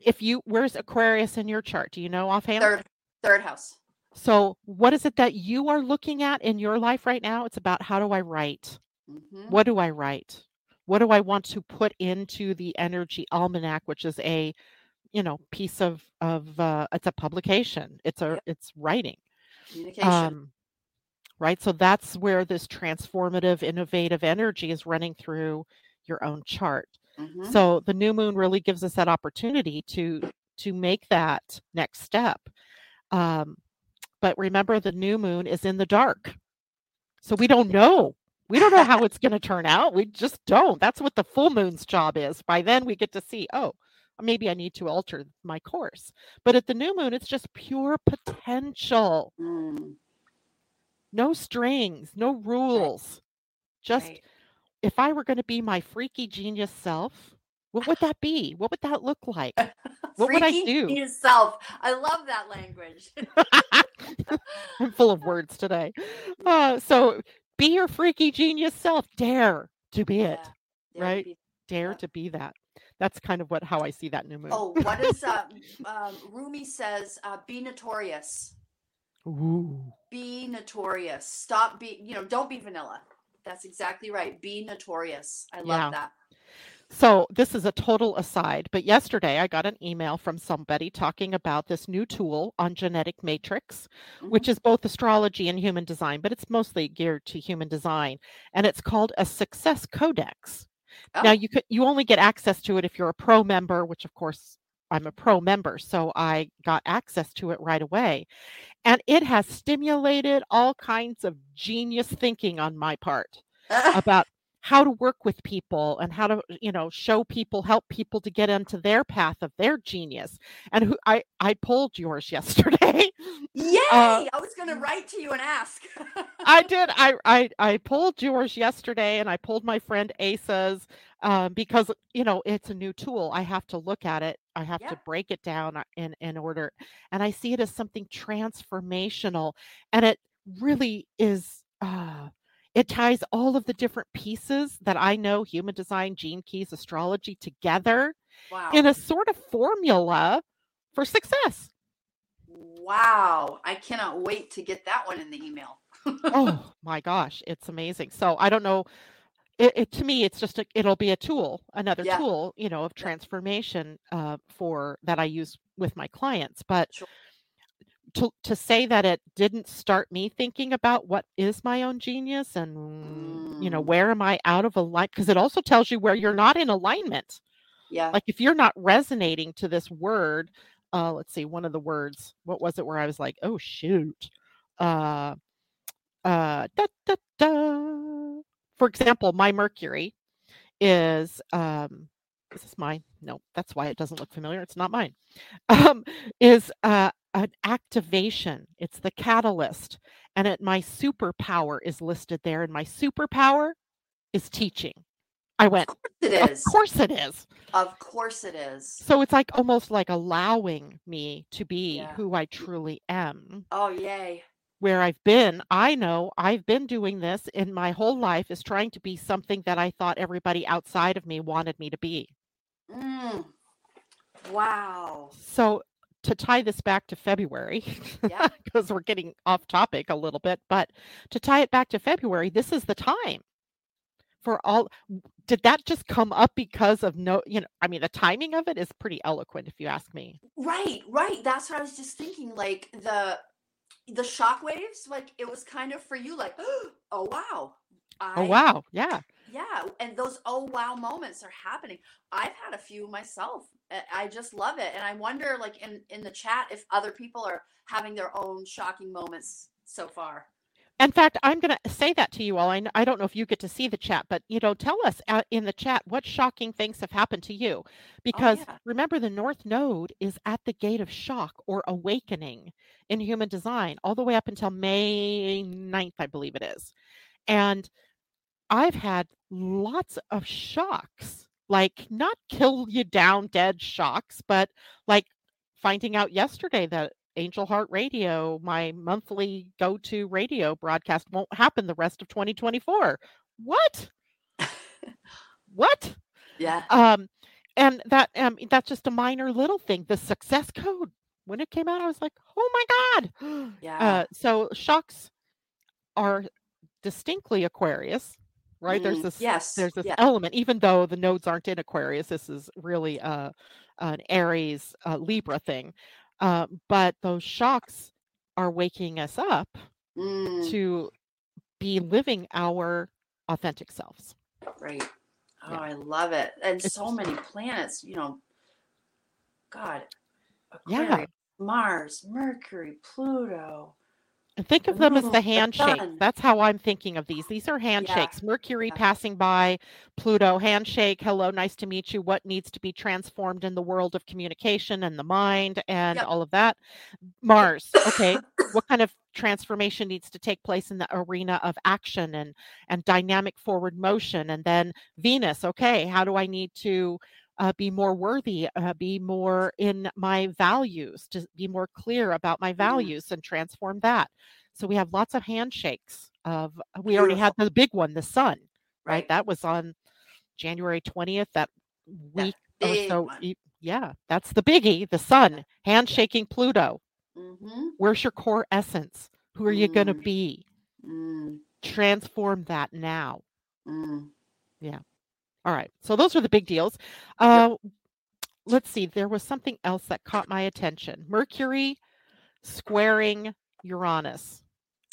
If you, where's Aquarius in your chart? Do you know offhand? Third third house. So, what is it that you are looking at in your life right now? It's about how do I write? Mhm. What do I write? What do I want to put into the Energy Almanac, which is a, you know, piece of of uh, it's a publication. It's a it's writing. Communication. Um, right. So that's where this transformative, innovative energy is running through your own chart. Mhm. So the new moon really gives us that opportunity to to make that next step. Um, but remember, the new moon is in the dark, so we don't know. We don't know how [LAUGHS] it's going to turn out. We just don't. That's what the full moon's job is. By then, we get to see. Oh, maybe I need to alter my course. But at the new moon, it's just pure potential. Mm, No strings, no rules. Just right. if I were going to be my freaky genius self, what would that be? What would that look like? [LAUGHS] What would I do? Yourself. I love that language. [LAUGHS] I'm full of [LAUGHS] words today. Uh, so be your freaky genius self. Dare to be it. Yeah, yeah, right? be- Dare Yeah. to be that. That's kind of what how I see that new moon. Oh, what is uh um, Rumi says? Uh, be notorious. Ooh. Be notorious. Stop be you know, don't be vanilla. That's exactly right. Be notorious. I love Yeah. that. So this is a total aside, but yesterday I got an email from somebody talking about this new tool on genetic matrix, which mm-hmm. is both astrology and human design, but it's mostly geared to human design, and it's called a success codex. Oh. Now you could you only get access to it if you're a pro member, which of course I'm a pro member, so I got access to it right away. And it has stimulated all kinds of genius thinking on my part [LAUGHS] about how to work with people and how to you know show people help people to get into their path of their genius and who i i pulled yours [LAUGHS] yesterday Yay! Uh, I was gonna write to you and ask. i [LAUGHS] did I, I i pulled yours yesterday and i pulled my friend asa's um, because you know it's a new tool i have to look at it i have Yeah. to break it down uh, in in order and i see it as something transformational and it really is uh it ties all of the different pieces that I know human design, gene keys, astrology together Wow. in a sort of formula for success. Wow. I cannot wait to get that one in the email. [LAUGHS] oh my gosh, it's amazing. So I don't know. It, it to me, it's just a, it'll be a tool, another Yeah. tool, you know, of transformation uh, for that I use with my clients. But Sure. To to say that it didn't start me thinking about what is my own genius and you know Mm. where am I out of alignment because it also tells you where you're not in alignment. Yeah. like if you're not resonating to this word uh let's see one of the words what was it where i was like oh shoot uh uh da, da, da. for example my mercury is um is this mine no that's why it doesn't look familiar it's not mine [LAUGHS] um is uh an activation it's the catalyst and it my superpower is listed there and my superpower is teaching i went Of course it is. of course it is Of course it is. so it's like almost like allowing me to be Yeah. who I truly am. Oh yay. Where I've been, I know I've been doing this in my whole life is trying to be something that I thought everybody outside of me wanted me to be. Mm. Wow. So to tie this back to February, Yeah. [LAUGHS] because we're getting off topic a little bit, but to tie it back to February, this is the time for all. Did that just come up because of no, you know, I mean, the timing of it is pretty eloquent, if you ask me. Right, right. That's what I was just thinking. Like the the shock waves, like it was kind of for you, like, [GASPS] oh wow. Oh, wow. Yeah. Yeah, and those oh wow moments are happening. I've had a few myself. I just love it, and I wonder, like in in the chat, if other people are having their own shocking moments so far. In fact, I'm going to say that to you all. I, I don't know if you get to see the chat, but you know, tell us uh, in the chat what shocking things have happened to you. Because yeah. remember, the North Node is at the gate of shock or awakening in human design all the way up until May 9th, I believe it is. And I've had lots of shocks, like not kill you down dead shocks, but like finding out yesterday that Angel Heart Radio, my monthly go to radio broadcast, won't happen the rest of 2024. What? what? [LAUGHS] Yeah. Um, and that um, that's just a minor little thing. The success code when it came out, I was like, oh my god. [GASPS] Yeah. Uh, so shocks are distinctly Aquarius, right? There's Mm, this yes. there's this yeah. element, even though the nodes aren't in Aquarius. This is really uh, an Aries uh, Libra thing. Uh, but those shocks are waking us up Mm, to be living our authentic selves. Right. Oh, Yeah. I love it. And It's- so many planets, you know. God. Yeah. Mars, Mercury, Pluto. Think of them as the oh, the handshake. That's how I'm thinking of these. These are handshakes. Mercury yeah. passing by, Pluto, handshake. Hello, nice to meet you. What needs to be transformed in the world of communication and the mind and Yep. all of that? Mars. Okay. what kind of transformation needs to take place in the arena of action and and dynamic forward motion? And then Venus. Okay. How do I need to uh, be more worthy, uh, be more in my values, to be more clear about my values and transform that. So we have lots of handshakes of we already had the big one, the sun, right? Right. That was on January 20th, that That week or so. one. Yeah, that's the biggie, the sun, handshaking Pluto. Mm-hmm. Where's your core essence? Who are you going to Mm. be? Mm, Transform that now. mm. All right. So those are the big deals. Uh, let's see. There was something else that caught my attention. Mercury squaring Uranus.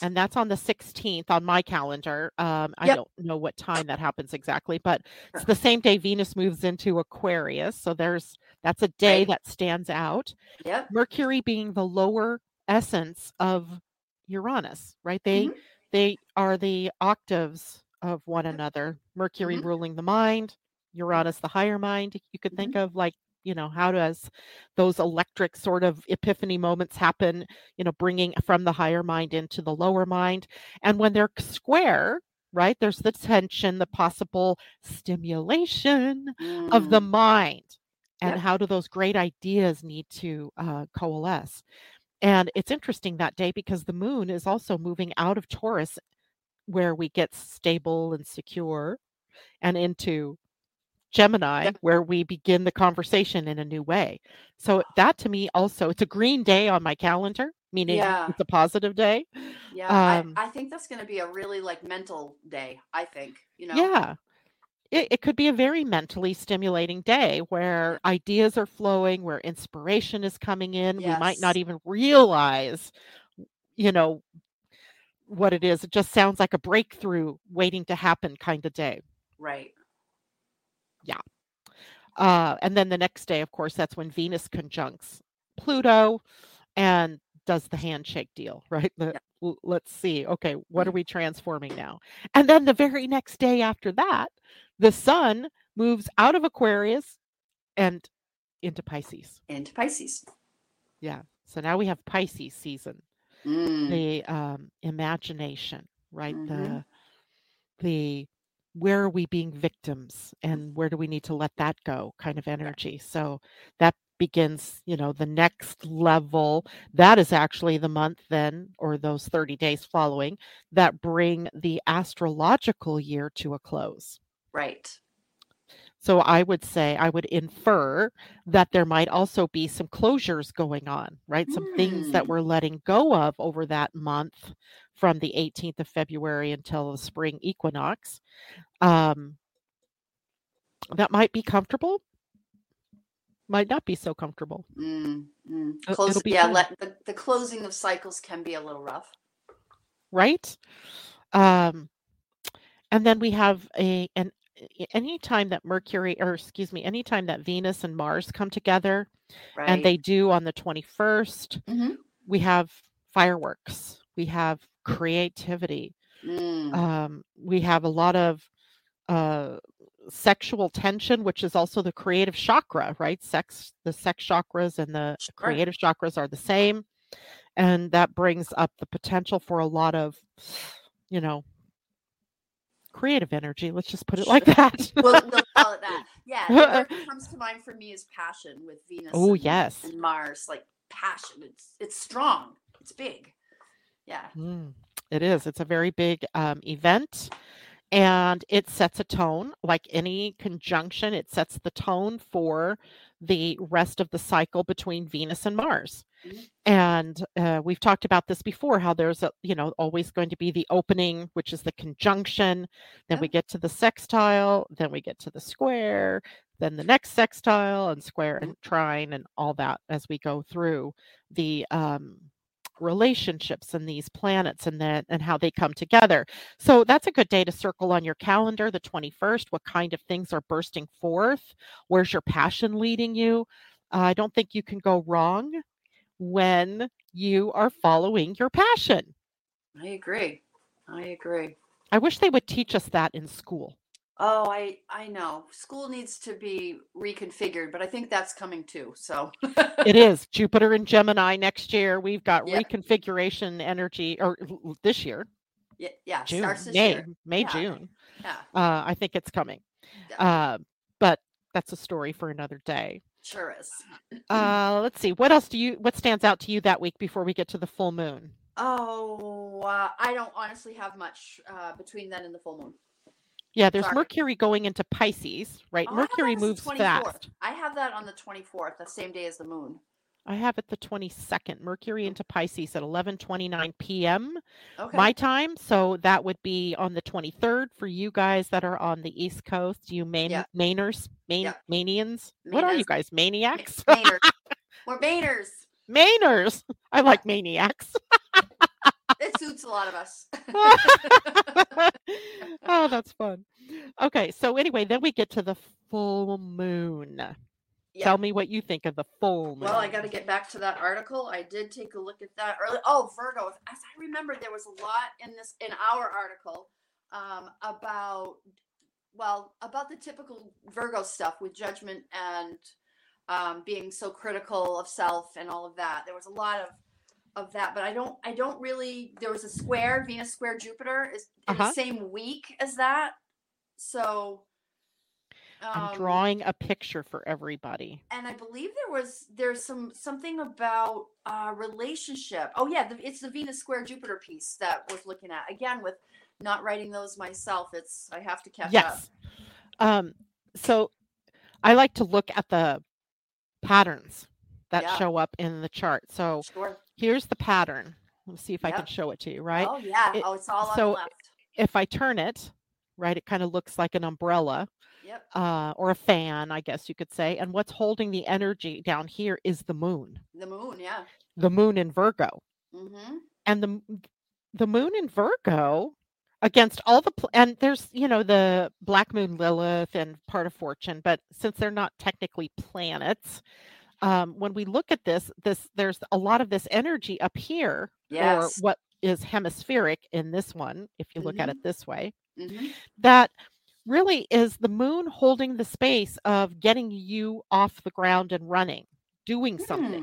and that's on the 16th on my calendar. Um, I Yep. don't know what time that happens exactly, but it's the same day Venus moves into Aquarius. So there's that's a day Right. that stands out. Yep. Mercury being the lower essence of Uranus, right? They Mhm. they are the octaves of one another. Mercury Mhm. ruling the mind, Uranus the higher mind. You could think Mm-hmm. of like, you know, how does those electric sort of epiphany moments happen, you know, bringing from the higher mind into the lower mind. And when they're square, right, there's the tension, the possible stimulation of the Mm. mind and Yep. how do those great ideas need to uh, coalesce and it's interesting that day because the moon is also moving out of taurus where we get stable and secure and into gemini Yep. where we begin the conversation in a new way so that to me also it's a green day on my calendar meaning Yeah. it's a positive day Yeah, Um, I, I think that's going to be a really like mental day. I think you know. Yeah. It, it could be a very mentally stimulating day where ideas are flowing, where inspiration is coming in. We might not even realize, you know, what it is. It just sounds like a breakthrough waiting to happen kind of day. Right. Yeah. Uh, and then the next day, of course, that's when Venus conjuncts Pluto and does the handshake deal, [LAUGHS] right? The, Yep. l- let's see. Okay, what are we transforming now? And then the very next day after that, the sun moves out of Aquarius and into Pisces. Into Pisces. Yeah. So now we have Pisces season, Mm. the um, imagination, right? Mhm. The the where are we being victims and where do we need to let that go kind of energy. So that begins, you know, the next level. That is actually the month then, or those 30 days following, that bring the astrological year to a close. Right. So I would say, I would infer that there might also be some closures going on, right? Some things that Mm. we're letting go of over that month from the 18th of February until the spring equinox. Um, that might be comfortable, might not be so comfortable. Mm. Mm. Close. be Yeah. Let the, the closing of cycles can be a little rough. right? Um, and then we have a an anytime that Mercury, or excuse me, anytime that Venus and Mars come together, Right. and they do on the 21st, Mhm. we have fireworks, we have creativity, Mm. um, we have a lot of uh, sexual tension, which is also the creative chakra, right? Sex, the sex chakras and the Sure. creative chakras are the same. And that brings up the potential for a lot of, you know, creative energy. Let's just put it like that. [LAUGHS] we'll, we'll call it that. [LAUGHS] Yeah. [LAUGHS] That comes to mind for me is passion with Venus. Oh, and, yes. And Mars, like passion. It's it's strong. It's big. Yeah. Mm, it is. It's a very big um, event and it sets a tone. Like any conjunction, it sets the tone for the rest of the cycle between Venus and Mars. Mhm. And uh, we've talked about this before how there's a, you know, always going to be the opening, which is the conjunction. Then we get to the sextile, then we get to the square, then the next sextile and square and trine and all that as we go through the um, relationships and these planets and then and how they come together. So that's a good day to circle on your calendar, the 21st. What kind of things are bursting forth? Where's your passion leading you? Uh, I don't think you can go wrong when you are following your passion. I agree. I agree. I wish they would teach us that in school. Oh, I I know. School needs to be reconfigured, but I think that's coming too. So It [LAUGHS] is Jupiter and Gemini next year. We've got Yeah. reconfiguration energy, or this year, yeah, yeah, June, starts this May, year. May, Yeah. June. Yeah, Uh, I think it's coming. Yeah. Uh, but that's a story for another day. Sure is. Uh, let's see. What else do you? What stands out to you that week before we get to the full moon? Oh, uh, I don't honestly have much uh, between then and the full moon. Yeah, there's Sorry. Mercury going into Pisces, right? Oh, Mercury that as the moves 24th. fast. I have that on the 24th, the same day as the moon. I have it the 22nd. Mercury into Pisces at 11:29 p.m. Okay. my time. So that would be on the 23rd for you guys that are on the East Coast. You Maine Yeah. Mainers, Maine Yeah. Manians. What are you guys? Maniacs? Mainers. We're Mainers. [LAUGHS] Mainers. I like maniacs. it suits a lot of us. [LAUGHS] oh, that's fun. Okay, so anyway, then we get to the full moon. Yeah. Tell me what you think of the full moon. Well, I got to get back to that article. I did take a look at that early. Oh, Virgo. As I remember, there was a lot in this in our article um, about well about the typical Virgo stuff with judgment and um, being so critical of self and all of that. There was a lot of of that, but I don't I don't really. There was a square Venus square Jupiter is in Uh-huh. the same week as that, so. I'm um, drawing a picture for everybody. and I believe there was there's some something about uh relationship. Oh yeah, the, it's the Venus square Jupiter piece that was looking at again with not writing those myself. It's I have to catch up. Yes. Um, so I like to look at the patterns that Yeah. show up in the chart. So Sure. here's the pattern. Let's see if I can show it to you, right? Oh yeah. It- oh, it's all on so the left. If I turn it, right, it kind of looks like an umbrella Yep. uh, or a fan, I guess you could say. And what's holding the energy down here is the moon, The moon. Yeah. the moon in Virgo. Mm-hmm. and the the moon in Virgo against all the pl- and there's you know the black moon Lilith and part of fortune but since they're not technically planets um when we look at this this there's a lot of this energy up here Yes. or what is hemispheric in this one if you look at it this way Mm-hmm. that really is the moon holding the space of getting you off the ground and running doing something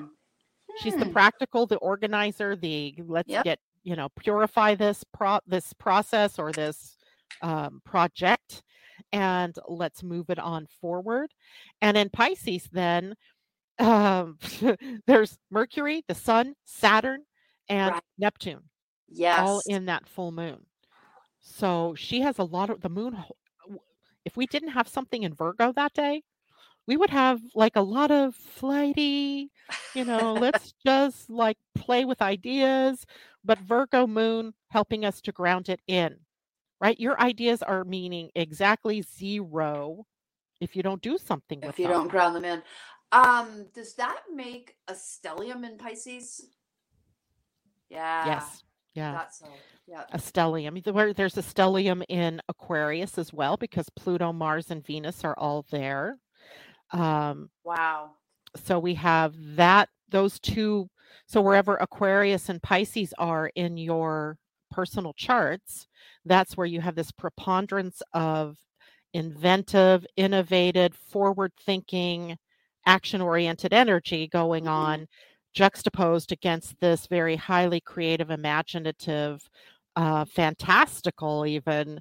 She's the Hmm. practical, the organizer, the let's Yep. get you know purify this pro this process or this um, project, and let's move it on forward. And in Pisces, then um, [LAUGHS] there's Mercury, the Sun, Saturn, and Right. Neptune Yes. all in that full moon. So she has a lot of the moon. If we didn't have something in Virgo that day, we would have like a lot of flighty, you know, [LAUGHS] let's just like play with ideas. But Virgo moon helping us to ground it in, right? Your ideas are meaning exactly zero if you don't do something with if you them. don't ground them in. Um, does that make a stellium in Pisces? Yeah. Yes. Yeah. That's so. Yeah. a stellium. There's a stellium in Aquarius as well, because Pluto, Mars, and Venus are all there. Um, Wow. so we have that those two. So wherever Aquarius and Pisces are in your personal charts, that's where you have this preponderance of inventive, innovative, forward-thinking, action-oriented energy going Mhm. on, juxtaposed against this very highly creative, imaginative, uh, fantastical, even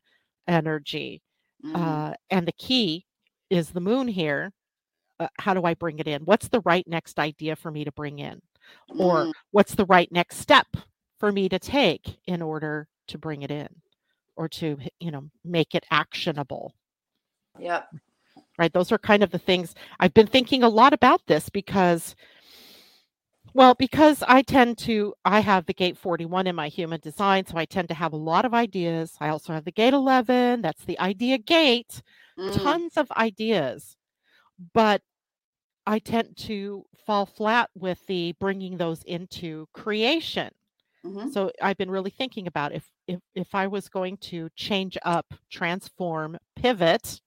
energy. Mhm. Uh, and the key is the moon here. Uh, how do I bring it in? What's the right next idea for me to bring in? Or Mm. what's the right next step for me to take in order to bring it in or to, you know, make it actionable? Yep. right? Those are kind of the things I've been thinking a lot about this because, well, because I tend to, I have the gate 41 in my human design, so I tend to have a lot of ideas. I also have the gate 11, that's the idea gate, Mm. tons of ideas, but I tend to fall flat with the bringing those into creation. Mhm. So I've been really thinking about if if if I was going to change up, transform, pivot,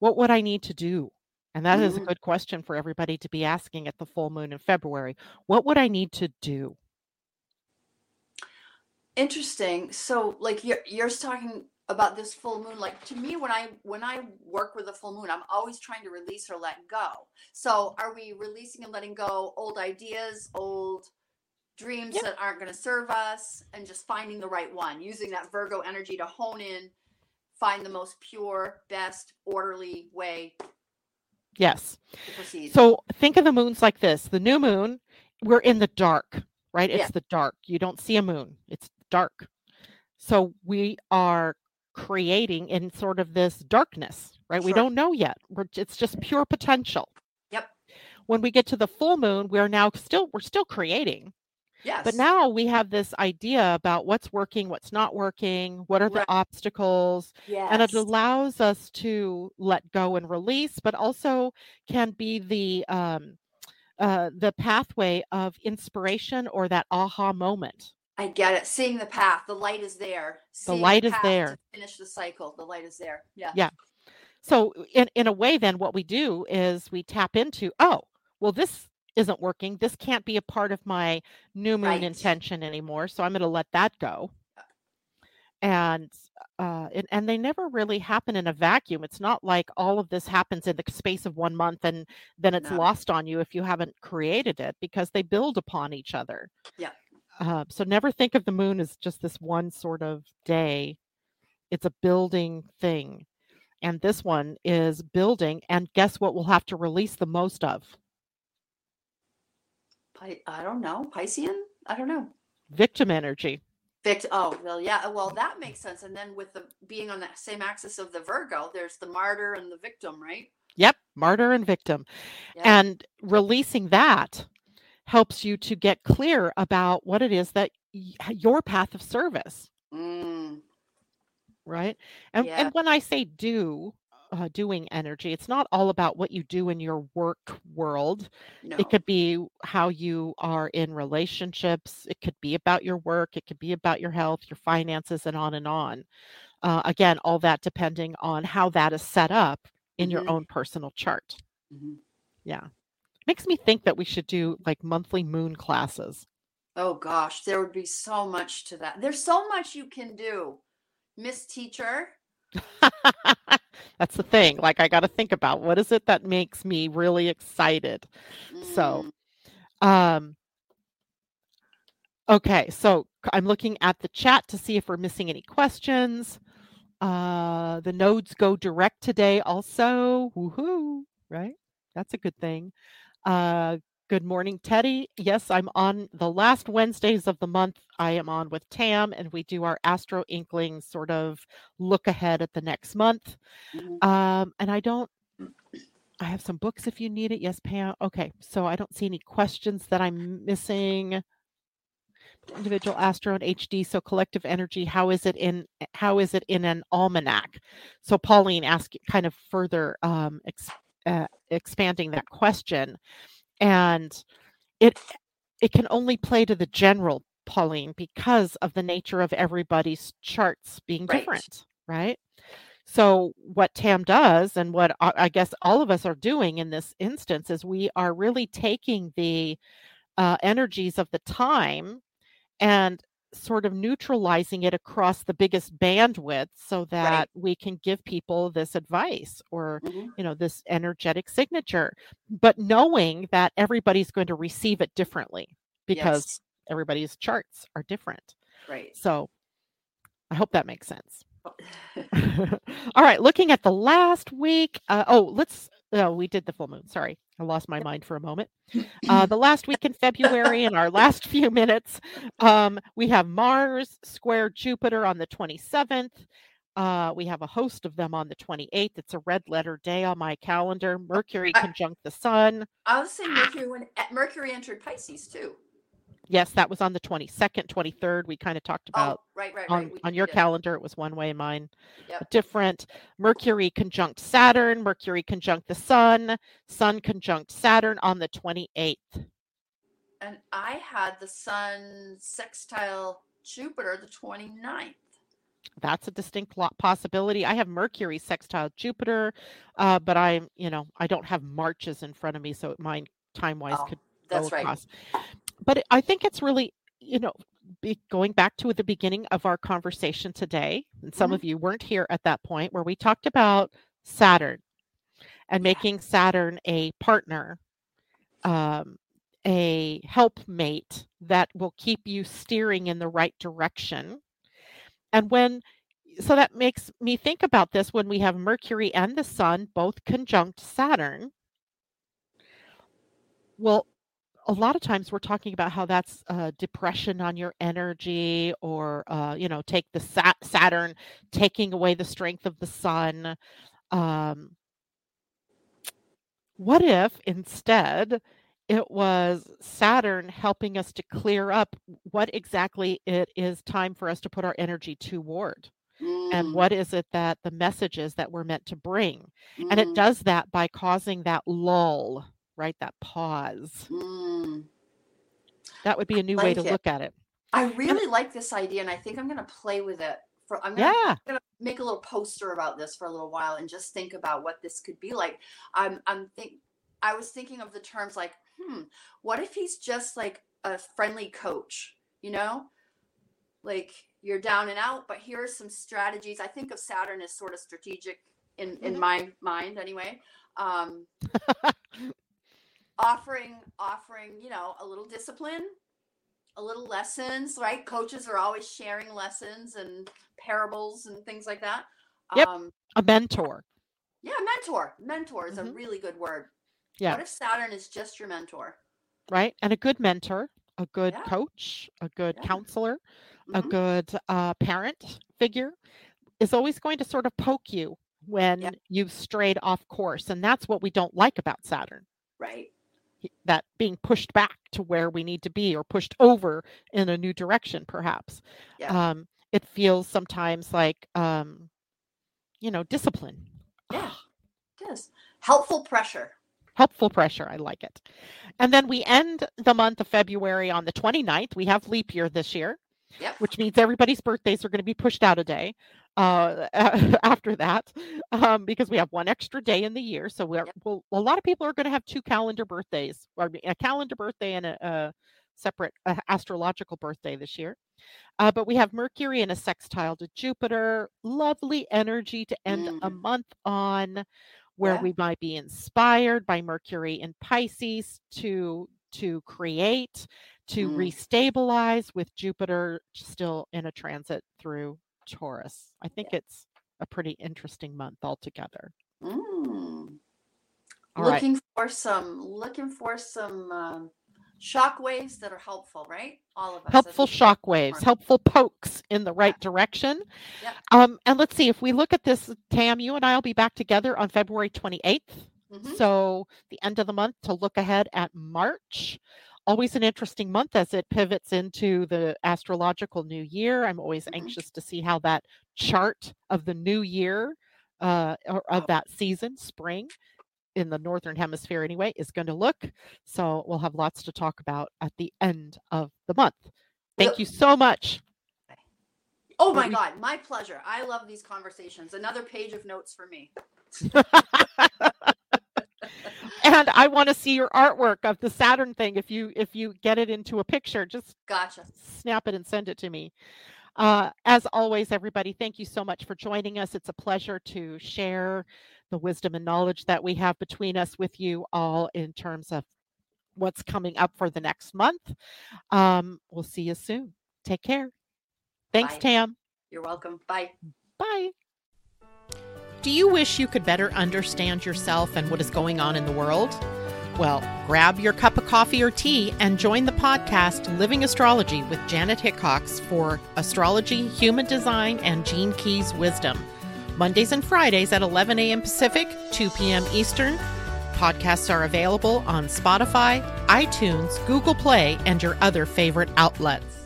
what would I need to do? And that is a Mhm. good question for everybody to be asking at the full moon in February. What would I need to do? Interesting. So, like you're you're talking about this full moon. Like to me, when I when I work with a full moon, I'm always trying to release or let go. So, are we releasing and letting go old ideas, old dreams Yep. that aren't going to serve us, and just finding the right one, using that Virgo energy to hone in, find the most pure, best, orderly way Yes. So think of the moons like this. The new moon, we're in the dark, right? It's Yeah. the dark. You don't see a moon. It's dark. So we are creating in sort of this darkness, right? We don't know yet. We're, it's just pure potential. Yep. When we get to the full moon, we're now still we're still creating. Yes. But now we have this idea about what's working, what's not working, what are the obstacles, yes. and it allows us to let go and release but also can be the um, uh, the pathway of inspiration or that aha moment I get it. Seeing the path, the light is there. The Seeing light is path to there. Finish the cycle. The light is there. Yeah. Yeah. So in in a way then what we do is we tap into, oh, well this isn't working. This can't be a part of my new moon Right. intention anymore, so I'm going to let that go. And uh and, and they never really happen in a vacuum. It's not like all of this happens in the space of one month and then it's No. lost on you if you haven't created it because they build upon each other. Yeah. Uh, so never think of the moon as just this one sort of day. It's a building thing. And this one is building. And guess what we'll have to release the most of? Pi- I don't know. Piscean? I don't know. Victim energy. Vict. Oh, well, yeah. Well, that makes sense. And then with the being on the same axis of the Virgo, there's the martyr and the victim, right? Yep. Martyr and victim. Yeah. And releasing that helps you to get clear about what it is that y- your path of service, Mm, right? And, Yeah. and when I say do, uh, doing energy, it's not all about what you do in your work world. no. It could be how you are in relationships. It could be about your work. It could be about your health, your finances, and on and on. Uh, again, all that depending on how that is set up in your Mhm. own personal chart. Mhm. Yeah. Makes me think that we should do like monthly moon classes. Oh gosh, there would be so much to that. There's so much you can do, Miss Teacher. [LAUGHS] That's the thing. Like, I got to think about what is it that makes me really excited. So, Mm, Um, okay, so i'm looking at the chat to see if we're missing any questions. Uh, the nodes go direct today, also. Woohoo! Right? That's a good thing. Uh, good morning, Teddy. Yes, I'm on the last Wednesdays of the month. I am on with Tam, and we do our Astro Inkling sort of look ahead at the next month. mhm. Um, and I don't. I have some books if you need it. Yes, Pam. Okay, so I don't see any questions that I'm missing. Individual astro and HD. So collective energy. How is it in? How is it in an almanac? So Pauline asked kind of further um, ex, uh, expanding that question, and it it can only play to the general, Pauline, because of the nature of everybody's charts being Right. different, right? So, what Tam does, and what I I guess all of us are doing in this instance, is we are really taking the uh, energies of the time and sort of neutralizing it across the biggest bandwidth so that we can give people this advice or Mhm. you know this energetic signature but knowing that everybody's going to receive it differently because Yes, everybody's charts are different. Right. so i hope that makes sense. [LAUGHS] [LAUGHS] All right looking at the last week uh, oh let's oh we did the full moon sorry i lost my mind for a moment. [LAUGHS] Uh, the last week in february in our last [LAUGHS] few minutes um, we have mars square jupiter on the 27th uh, we have a host of them on the 28th it's a red letter day on my calendar. Mercury conjunct the sun. I was saying [SIGHS] Mercury when Mercury entered Pisces too. Yes that was on the 22nd 23rd we kind of talked about oh, right, right, on, right. on your calendar it was one way mine Yep. different mercury conjunct saturn mercury conjunct the sun sun conjunct saturn on the 28th And I had the Sun sextile Jupiter the 29th. that's a distinct possibility i have mercury sextile jupiter uh, but i'm you know i don't have marches in front of me so mine time wise Oh, could that's go right. across. But I think it's really, you know, be, going back to the beginning of our conversation today, and some Mhm. of you weren't here at that point where we talked about Saturn and making Saturn a partner, um, a helpmate that will keep you steering in the right direction. And when so that makes me think about this when we have Mercury and the Sun both conjunct Saturn. Well, a lot of times we're talking about how that's uh, depression on your energy, or uh, you know, take the Sat- Saturn taking away the strength of the Sun. Um, what if instead it was Saturn helping us to clear up what exactly it is time for us to put our energy toward? and Mm, what is it that the messages that we're meant to bring and it mm, does that by causing that lull right that pause mm. that would be a new way to it. look at it I really like this idea, and I think I'm going to play with it. For I'm gonna, Yeah. Gonna make a little poster about this for a little while and just think about what this could be like. I'm I'm think I was thinking of the terms like, hmm, what if he's just like a friendly coach, you know? Like you're down and out, but here are some strategies. I think of Saturn as sort of strategic in in Mhm. my mind anyway. Um [LAUGHS] [CLEARS THROAT] offering offering you know a little discipline a little lessons right coaches are always sharing lessons and parables and things like that Yep. um A mentor. yeah mentor mentor is a Mhm. really good word Yeah. what if saturn is just your mentor right? And a good mentor, a good Yeah. coach, a good Yeah. counselor, a Mhm. good uh, parent figure is always going to sort of poke you when you've strayed off course. And that's what we don't like about Saturn. right That being pushed back to where we need to be or pushed over in a new direction, perhaps. Yeah. Um, it feels sometimes like, um, you know, discipline. Yeah. yes helpful pressure helpful pressure. I like it. And then we end the month of February on the 29th. We have leap year this year, yep which means everybody's birthdays are going to be pushed out a day uh, [LAUGHS] after that um, because we have one extra day in the year. So we're, Yep. we'll, a lot of people are going to have two calendar birthdays, or a calendar birthday and a, a separate uh, astrological birthday this year. Uh, but we have Mercury in a sextile to Jupiter. Lovely energy to end a Mm. month on where Yeah. we might be inspired by Mercury in Pisces to to create, to Mm. restabilize with Jupiter still in a transit through Taurus. I think it's a pretty interesting month altogether. Mm. All right. looking for some looking for some um, shock waves that are helpful right all of us Helpful shock waves, helpful pokes in the right direction. Yeah. Um, and let's see if we look at this, Tam, you and I will be back together on February 28th. Mhm. So the end of the month to look ahead at March. Always an interesting month as it pivots into the astrological new year. I'm always Mhm. anxious to see how that chart of the new year uh, or of that season, spring, in the northern hemisphere anyway, is going to look. So we'll have lots to talk about at the end of the month. Thank you so much. Oh my God, my pleasure. I love these conversations. Another page of notes for me. [LAUGHS] and I want to see your artwork of the Saturn thing. If you if you get it into a picture, just Gotcha. snap it and send it to me. Uh, as always, everybody, thank you so much for joining us. It's a pleasure to share the wisdom and knowledge that we have between us with you all in terms of what's coming up for the next month. Um, we'll see you soon. Take care. Thanks, Bye. Tam. You're welcome. Bye. Bye. Do you wish you could better understand yourself and what is going on in the world? Well, grab your cup of coffee or tea and join the podcast Living Astrology with Janet Hickox for astrology, human design, and Gene Keys wisdom. Mondays and Fridays at 11 a.m. Pacific, 2 p.m. Eastern. Podcasts are available on Spotify, iTunes, Google Play, and your other favorite outlets.